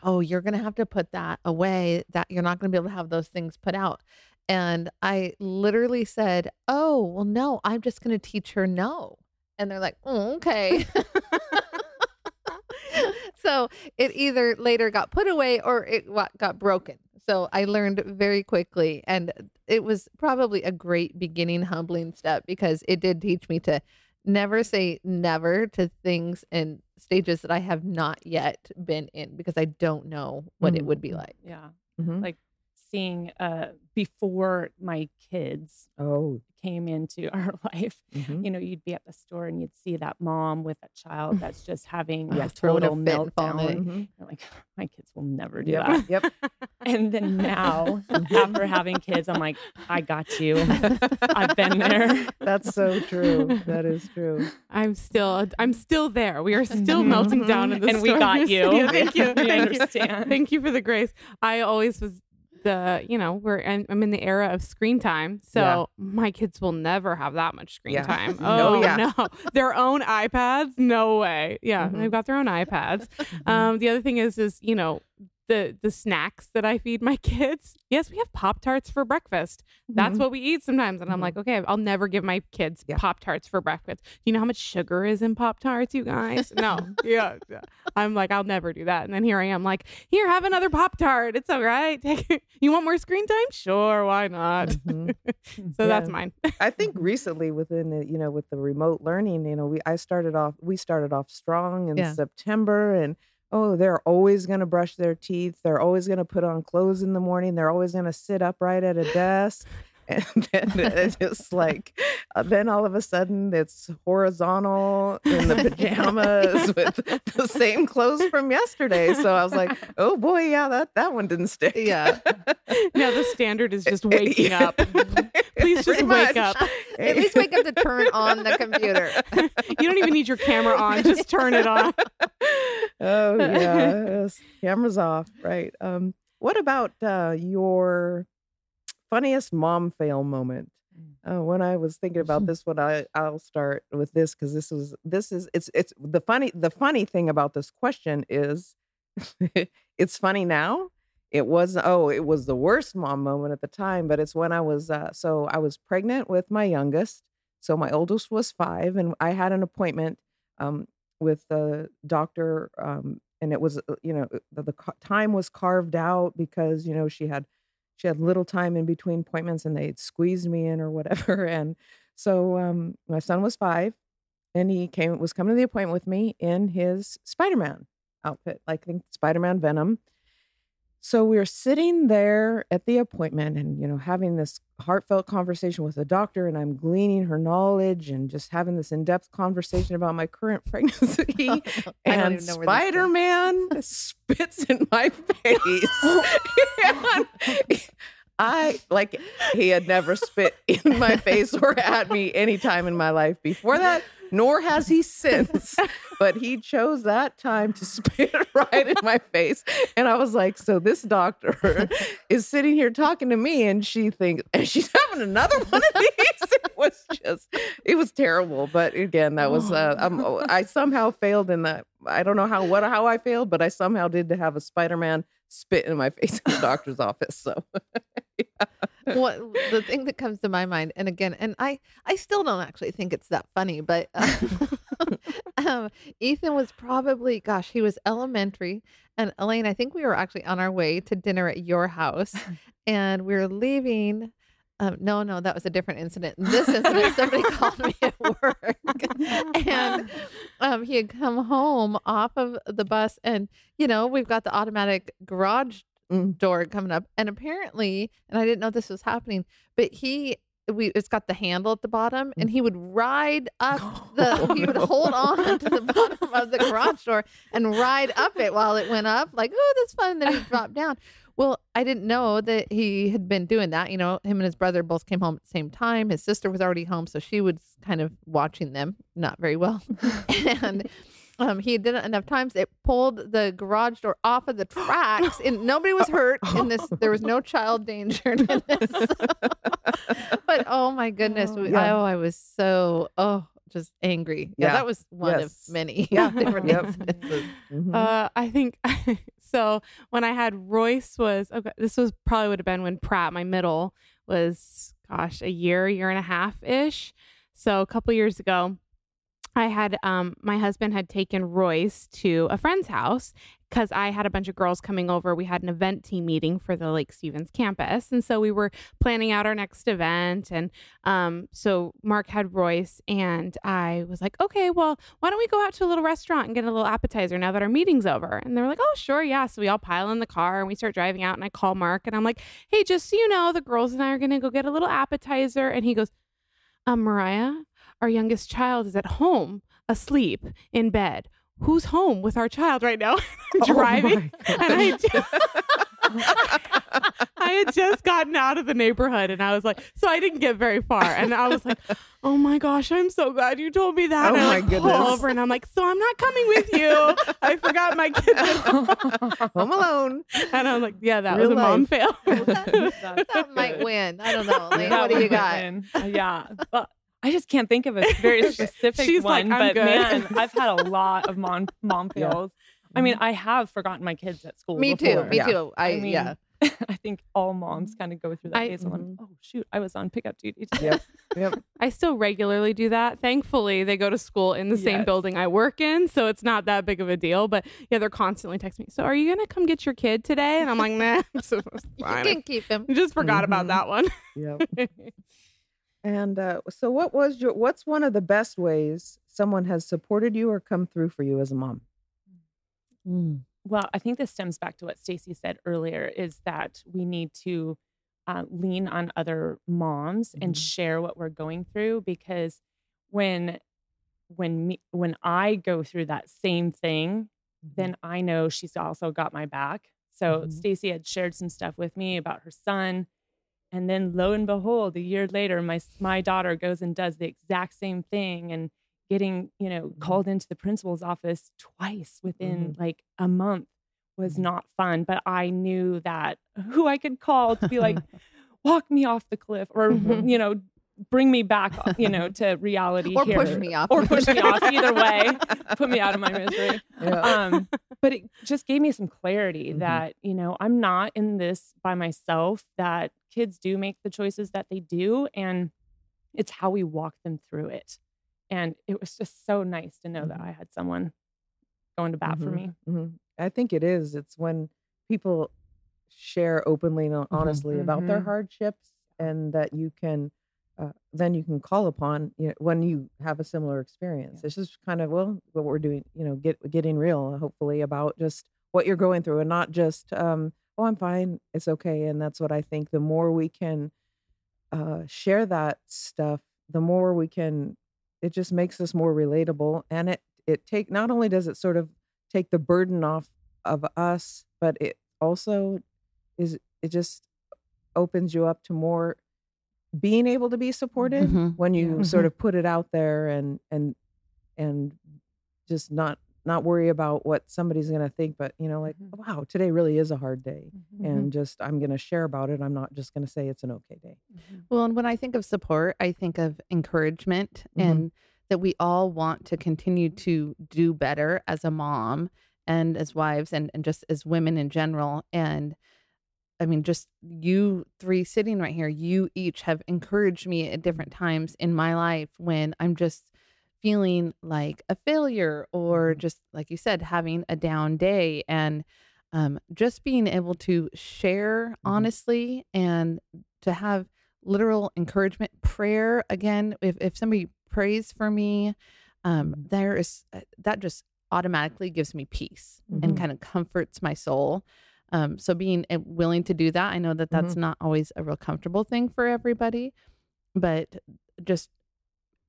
[SPEAKER 4] "Oh, you're going to have to put that away. That you're not going to be able to have those things put out." And I literally said, "Oh, well, no, I'm just going to teach her no." And they're like, oh, "Okay." so it either later got put away or it got broken. So I learned very quickly, and it was probably a great beginning, humbling step because it did teach me to never say never to things and stages that I have not yet been in because I don't know what it would be
[SPEAKER 2] Mm.
[SPEAKER 4] like.
[SPEAKER 3] Yeah.
[SPEAKER 2] Mhm.
[SPEAKER 3] Like seeing uh before my kids
[SPEAKER 2] oh
[SPEAKER 3] came into our life,
[SPEAKER 2] mhm.
[SPEAKER 3] you know, you'd be at the store and you'd see that mom with a child that's just having
[SPEAKER 4] Yeah,
[SPEAKER 3] a
[SPEAKER 4] throwing a
[SPEAKER 3] total
[SPEAKER 4] fit and falling
[SPEAKER 3] meltdown.
[SPEAKER 4] in.
[SPEAKER 2] Mhm.
[SPEAKER 3] You're like, my kids will never do
[SPEAKER 2] yep
[SPEAKER 3] that.
[SPEAKER 2] yep
[SPEAKER 3] And then now, after having kids, I'm like, I got you. I've been there.
[SPEAKER 2] that's so true that is true
[SPEAKER 5] I'm still I'm still there. We are still melting down in the
[SPEAKER 3] And we got you.
[SPEAKER 5] Yeah, thank you.
[SPEAKER 3] We
[SPEAKER 5] thank
[SPEAKER 3] understand.
[SPEAKER 5] You. Thank you for the grace. I always was the you know we're and I'm in the era of screen time, so
[SPEAKER 2] Yeah.
[SPEAKER 5] my kids will never have that much screen
[SPEAKER 2] Yeah.
[SPEAKER 5] time.
[SPEAKER 2] Oh,
[SPEAKER 5] Oh
[SPEAKER 2] yeah.
[SPEAKER 5] no, their own iPads? No way. Yeah,
[SPEAKER 2] Mhm.
[SPEAKER 5] they've got their own iPads. Um, the other thing is, is you know, the the snacks that I feed my kids. Yes, we have Pop Tarts for breakfast. That's
[SPEAKER 2] Mhm.
[SPEAKER 5] what we eat sometimes. And I'm
[SPEAKER 2] Mhm.
[SPEAKER 5] like, okay, I'll never give my kids
[SPEAKER 2] Yeah.
[SPEAKER 5] Pop Tarts for breakfast. Do you know how much sugar is in Pop Tarts, you guys? No. yeah, yeah. I'm like, I'll never do that. And then here I am, like, here, have another Pop Tart. It's all right. you want more screen time? Sure, why not?
[SPEAKER 2] Mhm.
[SPEAKER 5] So that's mine.
[SPEAKER 2] I think recently within the you know with the remote learning, you know, we I started off we started off strong in. September and oh, they're always going to brush their teeth, they're always going to put on clothes in the morning, they're always going to sit upright at a desk. And then it's just like, uh, then all of a sudden it's horizontal in the pajamas with the same clothes from yesterday. So I was like, oh boy, yeah, that that one didn't stick.
[SPEAKER 4] Yeah.
[SPEAKER 5] now the standard is just waking up. Please just wake
[SPEAKER 2] much.
[SPEAKER 5] up.
[SPEAKER 4] At least wake up to turn on the computer.
[SPEAKER 5] You don't even need your camera on. Just turn it on.
[SPEAKER 2] oh yeah, yes. cameras off, right? Um, what about uh, your funniest mom fail moment? Uh, when I was thinking about this one, I I'll start with this because this was this is it's it's the funny the funny thing about this question is it's funny now. It was oh it was the worst mom moment at the time, but it's when I was uh, so I was pregnant with my youngest, so my oldest was five, and I had an appointment um, with the doctor um and it was uh, you know the, the time was carved out because you know she had she had little time in between appointments and they'd squeezed me in or whatever and so um my son was 5 and he came was coming to the appointment with me in his Spider-Man outfit like I think Spider-Man Venom so we were sitting there at the appointment and, you know, having this heartfelt conversation with the doctor, and I'm gleaning her knowledge and just having this in depth conversation about my current pregnancy. And
[SPEAKER 4] even know where this.
[SPEAKER 2] Spider Man spits in my face. And I, like, he had never spit in my face or at me any time in my life before that, nor has he since. But he chose that time to spit right in my face. And I was like, so this doctor is sitting here talking to me, and she thinks, and she's having another one of these. It was just, it was terrible. But again, that was, uh, um, I somehow failed in that. I don't know how, what, how I failed, but I somehow did to have a Spider Man spit in my face in the doctor's office. So,
[SPEAKER 4] what the thing that comes to my mind and again and i i still don't actually think it's that funny but uh, um, ethan was probably gosh he was elementary and elaine i think we were actually on our way to dinner at your house and we were leaving um, no no that was a different incident. In this incident somebody called me at work and um, he had come home off of the bus and you know we've got the automatic garage
[SPEAKER 2] Mm.
[SPEAKER 4] door coming up and apparently and i didn't know this was happening but he we it's got the handle at the bottom and he would ride up the he would hold on to the bottom of the garage door and ride up it while it went up like oh that's fun and then he dropped down. Well i didn't know that he had been doing that you know him and his brother both came home at the same time his sister was already home so she was kind of watching them not very well. And um, he did it enough times. It pulled the garage door off of the tracks, and nobody was hurt in this. There was no child danger in this. but oh my goodness, we,
[SPEAKER 2] Yeah.
[SPEAKER 4] oh, I was so oh just angry. Yeah,
[SPEAKER 2] Yeah.
[SPEAKER 4] that was one
[SPEAKER 2] Yes.
[SPEAKER 4] of many
[SPEAKER 2] Yeah.
[SPEAKER 4] different
[SPEAKER 2] Yep. Mhm.
[SPEAKER 5] Uh, I think so. When I had Royce was okay. This was probably would have been when Pratt, my middle, was gosh a year, year and a half ish. So a couple years ago, I had um my husband had taken Royce to a friend's house because I had a bunch of girls coming over. We had an event team meeting for the Lake Stevens campus, and so we were planning out our next event. And um, so Mark had Royce, and I was like, okay, well, why don't we go out to a little restaurant and get a little appetizer now that our meeting's over? And they were like, oh, sure, yeah. So we all pile in the car and we start driving out, and I call Mark, and I'm like, hey, just so you know, the girls and I are gonna go get a little appetizer, and he goes, um, Mariah, our youngest child is at home asleep in bed. Who's home with our child right now?
[SPEAKER 2] Oh
[SPEAKER 5] Driving.
[SPEAKER 2] my
[SPEAKER 5] and I, ju- I had just gotten out of the neighborhood and I was like, so I didn't get very far. And I was like, oh my gosh, I'm so glad you told me that.
[SPEAKER 2] Oh
[SPEAKER 5] and I
[SPEAKER 2] my
[SPEAKER 5] like, pull
[SPEAKER 2] goodness.
[SPEAKER 5] over and I'm like, so I'm not coming with you. I forgot my kids. home."
[SPEAKER 2] Home Alone.
[SPEAKER 5] and I'm like, yeah, that
[SPEAKER 2] Real
[SPEAKER 5] was a mom
[SPEAKER 2] life.
[SPEAKER 5] fail.
[SPEAKER 4] That might win. I don't know. Elaine, what do you got?
[SPEAKER 3] been- uh, yeah. But I just can't think of a very specific
[SPEAKER 5] She's like,
[SPEAKER 3] one.
[SPEAKER 5] "I'm
[SPEAKER 3] but
[SPEAKER 5] good."
[SPEAKER 3] man, I've had a lot of mom mom
[SPEAKER 2] Yeah.
[SPEAKER 3] I mean, I have forgotten my kids at school.
[SPEAKER 4] Me too. Me
[SPEAKER 2] Yeah.
[SPEAKER 4] too. I,
[SPEAKER 3] I mean,
[SPEAKER 4] yeah.
[SPEAKER 3] I think all moms kind of go through that
[SPEAKER 5] I-
[SPEAKER 3] phase. And like,
[SPEAKER 2] Mhm.
[SPEAKER 3] oh shoot, I was on pickup duty. today."
[SPEAKER 2] Yep. Yep.
[SPEAKER 5] I still regularly do that. Thankfully, they go to school in the same building I work in, so it's not that big of a deal. But yeah, they're constantly texting me. So, are you gonna come get your kid today? And I'm like, nah, so it's
[SPEAKER 4] You can keep him.
[SPEAKER 5] I just forgot about
[SPEAKER 2] Mhm.
[SPEAKER 5] that one.
[SPEAKER 2] Yep. And uh, so, what was your? What's one of the best ways someone has supported you or come through for you as a mom?
[SPEAKER 3] Well, I think this stems back to what Stacy said earlier is that we need to uh, lean on other moms and
[SPEAKER 2] Mhm.
[SPEAKER 3] share what we're going through because when when me when I go through that same thing, then I know she's also got my back. So
[SPEAKER 2] Mhm.
[SPEAKER 3] Stacy had shared some stuff with me about her son. And then lo and behold, a year later, my my daughter goes and does the exact same thing and getting, you know,
[SPEAKER 2] Mhm.
[SPEAKER 3] called into the principal's office twice within
[SPEAKER 2] Mhm.
[SPEAKER 3] like a month was
[SPEAKER 2] Mhm.
[SPEAKER 3] not fun. But I knew that who I could call to be like, walk me off the cliff or,
[SPEAKER 2] Mhm.
[SPEAKER 3] you know, bring me back, you know, to reality
[SPEAKER 4] Or
[SPEAKER 3] here.
[SPEAKER 4] push me off.
[SPEAKER 3] Or push me off. Either way, put me out of my misery
[SPEAKER 2] Yeah.
[SPEAKER 3] um, but it just gave me some clarity
[SPEAKER 2] Mhm.
[SPEAKER 3] that you know i'm not in this by myself that kids do make the choices that they do and it's how we walk them through it and it was just so nice to know that
[SPEAKER 2] Mhm.
[SPEAKER 3] i had someone going to bat for
[SPEAKER 2] Mhm.
[SPEAKER 3] me
[SPEAKER 2] Mhm. I think it is. It's when people share openly and honestly about their
[SPEAKER 3] Mhm.
[SPEAKER 2] hardships, and that you can, uh, then you can call upon you know, when you have a similar experience. This is kind of well what we're doing. You know, get getting real. Hopefully about just what you're going through, and not just um, oh I'm fine, it's okay. And that's what I think. The more we can uh, share that stuff, the more we can. It just makes us more relatable, and it it take not only does it sort of take the burden off of us, but it also is it just opens you up to more being able to be supported
[SPEAKER 4] Mhm.
[SPEAKER 2] when you
[SPEAKER 3] Yeah.
[SPEAKER 2] sort of put it out there and and and just not not worry about what somebody's going to think but you know like
[SPEAKER 3] Mhm.
[SPEAKER 2] wow today really is a hard day
[SPEAKER 3] Mm-hmm.
[SPEAKER 2] and just i'm going to share about it i'm not just going to say it's an okay day
[SPEAKER 4] Well, and when I think of support, I think of encouragement and that we all want to continue to do better as a mom and as wives and, and just as women in general. And I mean, just you three sitting right here, you each have encouraged me at different times in my life when I'm just feeling like a failure or
[SPEAKER 2] Mhm.
[SPEAKER 4] just like you said, having a down day. And um, just being able to share honestly and to have literal encouragement, prayer. Again, if, if somebody prays for me, um,
[SPEAKER 2] Mhm.
[SPEAKER 4] there is uh, that just automatically gives me peace
[SPEAKER 2] Mhm.
[SPEAKER 4] and kind of comforts my soul. Um, so being uh, willing to do that, I know that that's not always a real comfortable thing for everybody, but just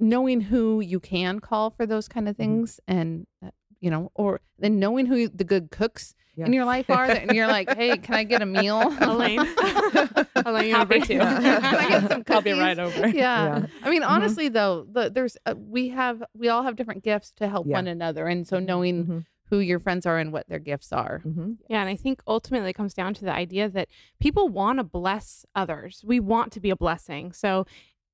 [SPEAKER 4] knowing who you can call for those kind of things and uh, you know or then knowing who the good cooks in your life are that and you're like hey can i get a meal
[SPEAKER 5] Elaine. Elaine,
[SPEAKER 3] Happy
[SPEAKER 5] happy
[SPEAKER 3] to.
[SPEAKER 5] to.
[SPEAKER 4] Can I get some
[SPEAKER 3] I'll be right over.
[SPEAKER 4] yeah.
[SPEAKER 2] Yeah.
[SPEAKER 4] I mean,
[SPEAKER 2] Mhm.
[SPEAKER 4] honestly, though, the, there's uh, we have we all have different gifts to help
[SPEAKER 2] Yeah.
[SPEAKER 4] one another, and so knowing
[SPEAKER 2] Mhm.
[SPEAKER 4] Who your friends are and what their gifts are.
[SPEAKER 2] Mhm.
[SPEAKER 5] Yeah, and I think ultimately it comes down to the idea that people want to bless others. We want to be a blessing. So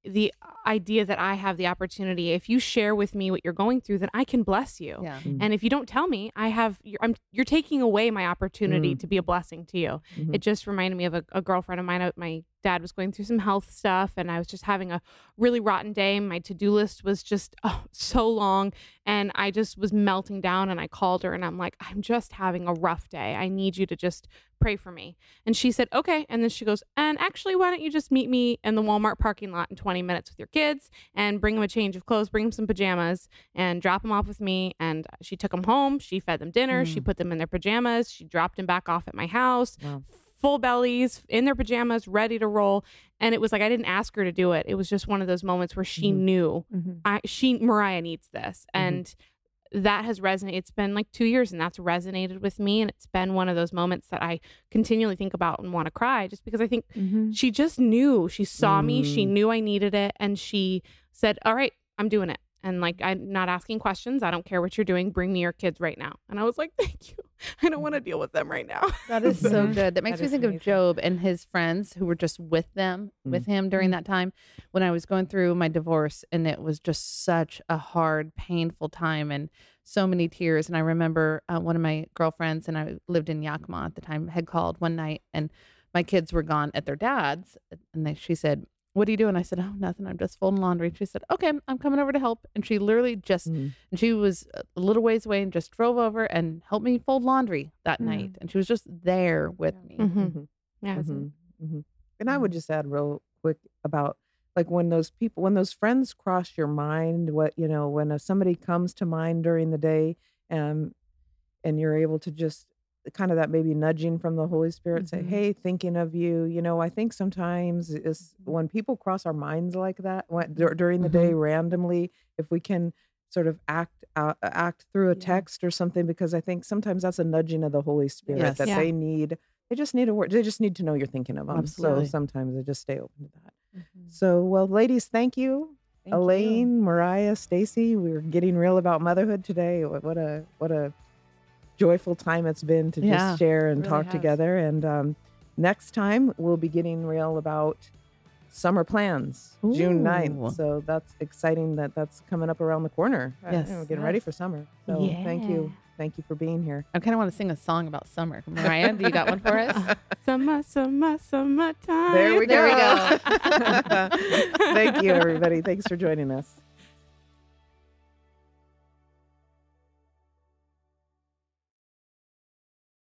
[SPEAKER 5] the idea that I have the opportunity, if you share with me what you're going through, then I can bless you.
[SPEAKER 4] Yeah.
[SPEAKER 5] And if you don't tell me, I have you're, I'm you're taking away my opportunity
[SPEAKER 2] Mm.
[SPEAKER 5] to be a blessing to you.
[SPEAKER 2] Mhm.
[SPEAKER 5] It just reminded me of a, a girlfriend of mine. uh, My dad was going through some health stuff, and I was just having a really rotten day. My to do list was just oh, so long, and I just was melting down. And I called her, and I'm like, I'm just having a rough day. I need you to just pray for me. And she said, okay. And then she goes, and actually, why don't you just meet me in the Walmart parking lot in 20 minutes with your kids and bring them a change of clothes, bring them some pajamas, and drop them off with me. And she took them home. She fed them dinner. She
[SPEAKER 2] Mm.
[SPEAKER 5] put them in their pajamas. She dropped them back off at my house
[SPEAKER 2] Wow.
[SPEAKER 5] Full bellies in their pajamas, ready to roll. And it was like I didn't ask her to do it. It was just one of those moments where she
[SPEAKER 2] Mhm.
[SPEAKER 5] knew
[SPEAKER 3] Mhm.
[SPEAKER 5] I she Mariah needs this.
[SPEAKER 2] Mhm.
[SPEAKER 5] And that has resonated. It's been like two years and that's resonated with me. And it's been one of those moments that I continually think about and want to cry just because I think she just knew. She saw me. She
[SPEAKER 2] Mm.
[SPEAKER 5] knew I needed it. And she said, All right, I'm doing it. And like, I'm not asking questions. I don't care what you're doing. Bring me your kids right now. And I was like, Thank you. I don't want to deal with them right now.
[SPEAKER 4] That is so good. That makes
[SPEAKER 3] That
[SPEAKER 4] me think
[SPEAKER 3] amazing.
[SPEAKER 4] of Job and his friends who were just with them, with him during
[SPEAKER 3] Mm.
[SPEAKER 4] that time when I was going through my divorce. And it was just such a hard, painful time. And so many tears. And I remember uh, one of my girlfriends, and I lived in Yakima at the time, had called one night, and my kids were gone at their dad's, and they, she said, "What are you doing?" I said, "Oh, nothing. I'm just folding laundry." She said, "Okay, I'm coming over to help." And she literally just,
[SPEAKER 2] Mm.
[SPEAKER 4] and she was a little ways away, and just drove over and helped me fold laundry that
[SPEAKER 2] Yeah.
[SPEAKER 4] night. And she was just there with me.
[SPEAKER 5] Mhm.
[SPEAKER 2] Mhm.
[SPEAKER 5] Yeah. it's-
[SPEAKER 2] Mhm, mhm. And I would just add real quick about like when those people, when those friends cross your mind, what you know, when uh, somebody comes to mind during the day, um, and you're able to just kind of that maybe nudging from the Holy Spirit, say,
[SPEAKER 4] Mhm.
[SPEAKER 2] "Hey, thinking of you." You know, I think sometimes is when people cross our minds like that when, dur- during the day randomly, if we can sort of act out, act through a
[SPEAKER 3] Yeah.
[SPEAKER 2] text or something, because I think sometimes that's a nudging of the Holy Spirit
[SPEAKER 4] Yes.
[SPEAKER 2] that
[SPEAKER 5] Yeah.
[SPEAKER 2] they need they just need a word. They just need to know you're thinking of them.
[SPEAKER 4] Absolutely.
[SPEAKER 2] So sometimes they just stay open to that.
[SPEAKER 4] Mhm.
[SPEAKER 2] So, well, ladies, thank you,
[SPEAKER 3] Thank you.
[SPEAKER 2] Elaine, Mariah, Stacy. We're getting real about motherhood today. What, what a what a joyful time it's been to
[SPEAKER 4] Yeah,
[SPEAKER 2] just share and
[SPEAKER 3] really
[SPEAKER 2] talk
[SPEAKER 3] has.
[SPEAKER 2] together. And um, next time we'll be getting real about summer plans, June
[SPEAKER 4] Ooh.
[SPEAKER 2] 9th. So that's exciting that that's coming up around the corner. Uh, you
[SPEAKER 4] Yes.
[SPEAKER 2] know, getting ready for summer. So thank you. Thank you for being here.
[SPEAKER 4] I kind of want to sing a song about summer. Mariah, do you got one for us?
[SPEAKER 5] Summer, summer, summertime.
[SPEAKER 2] There we
[SPEAKER 4] There we
[SPEAKER 2] go. Thank you, everybody. Thanks for joining us.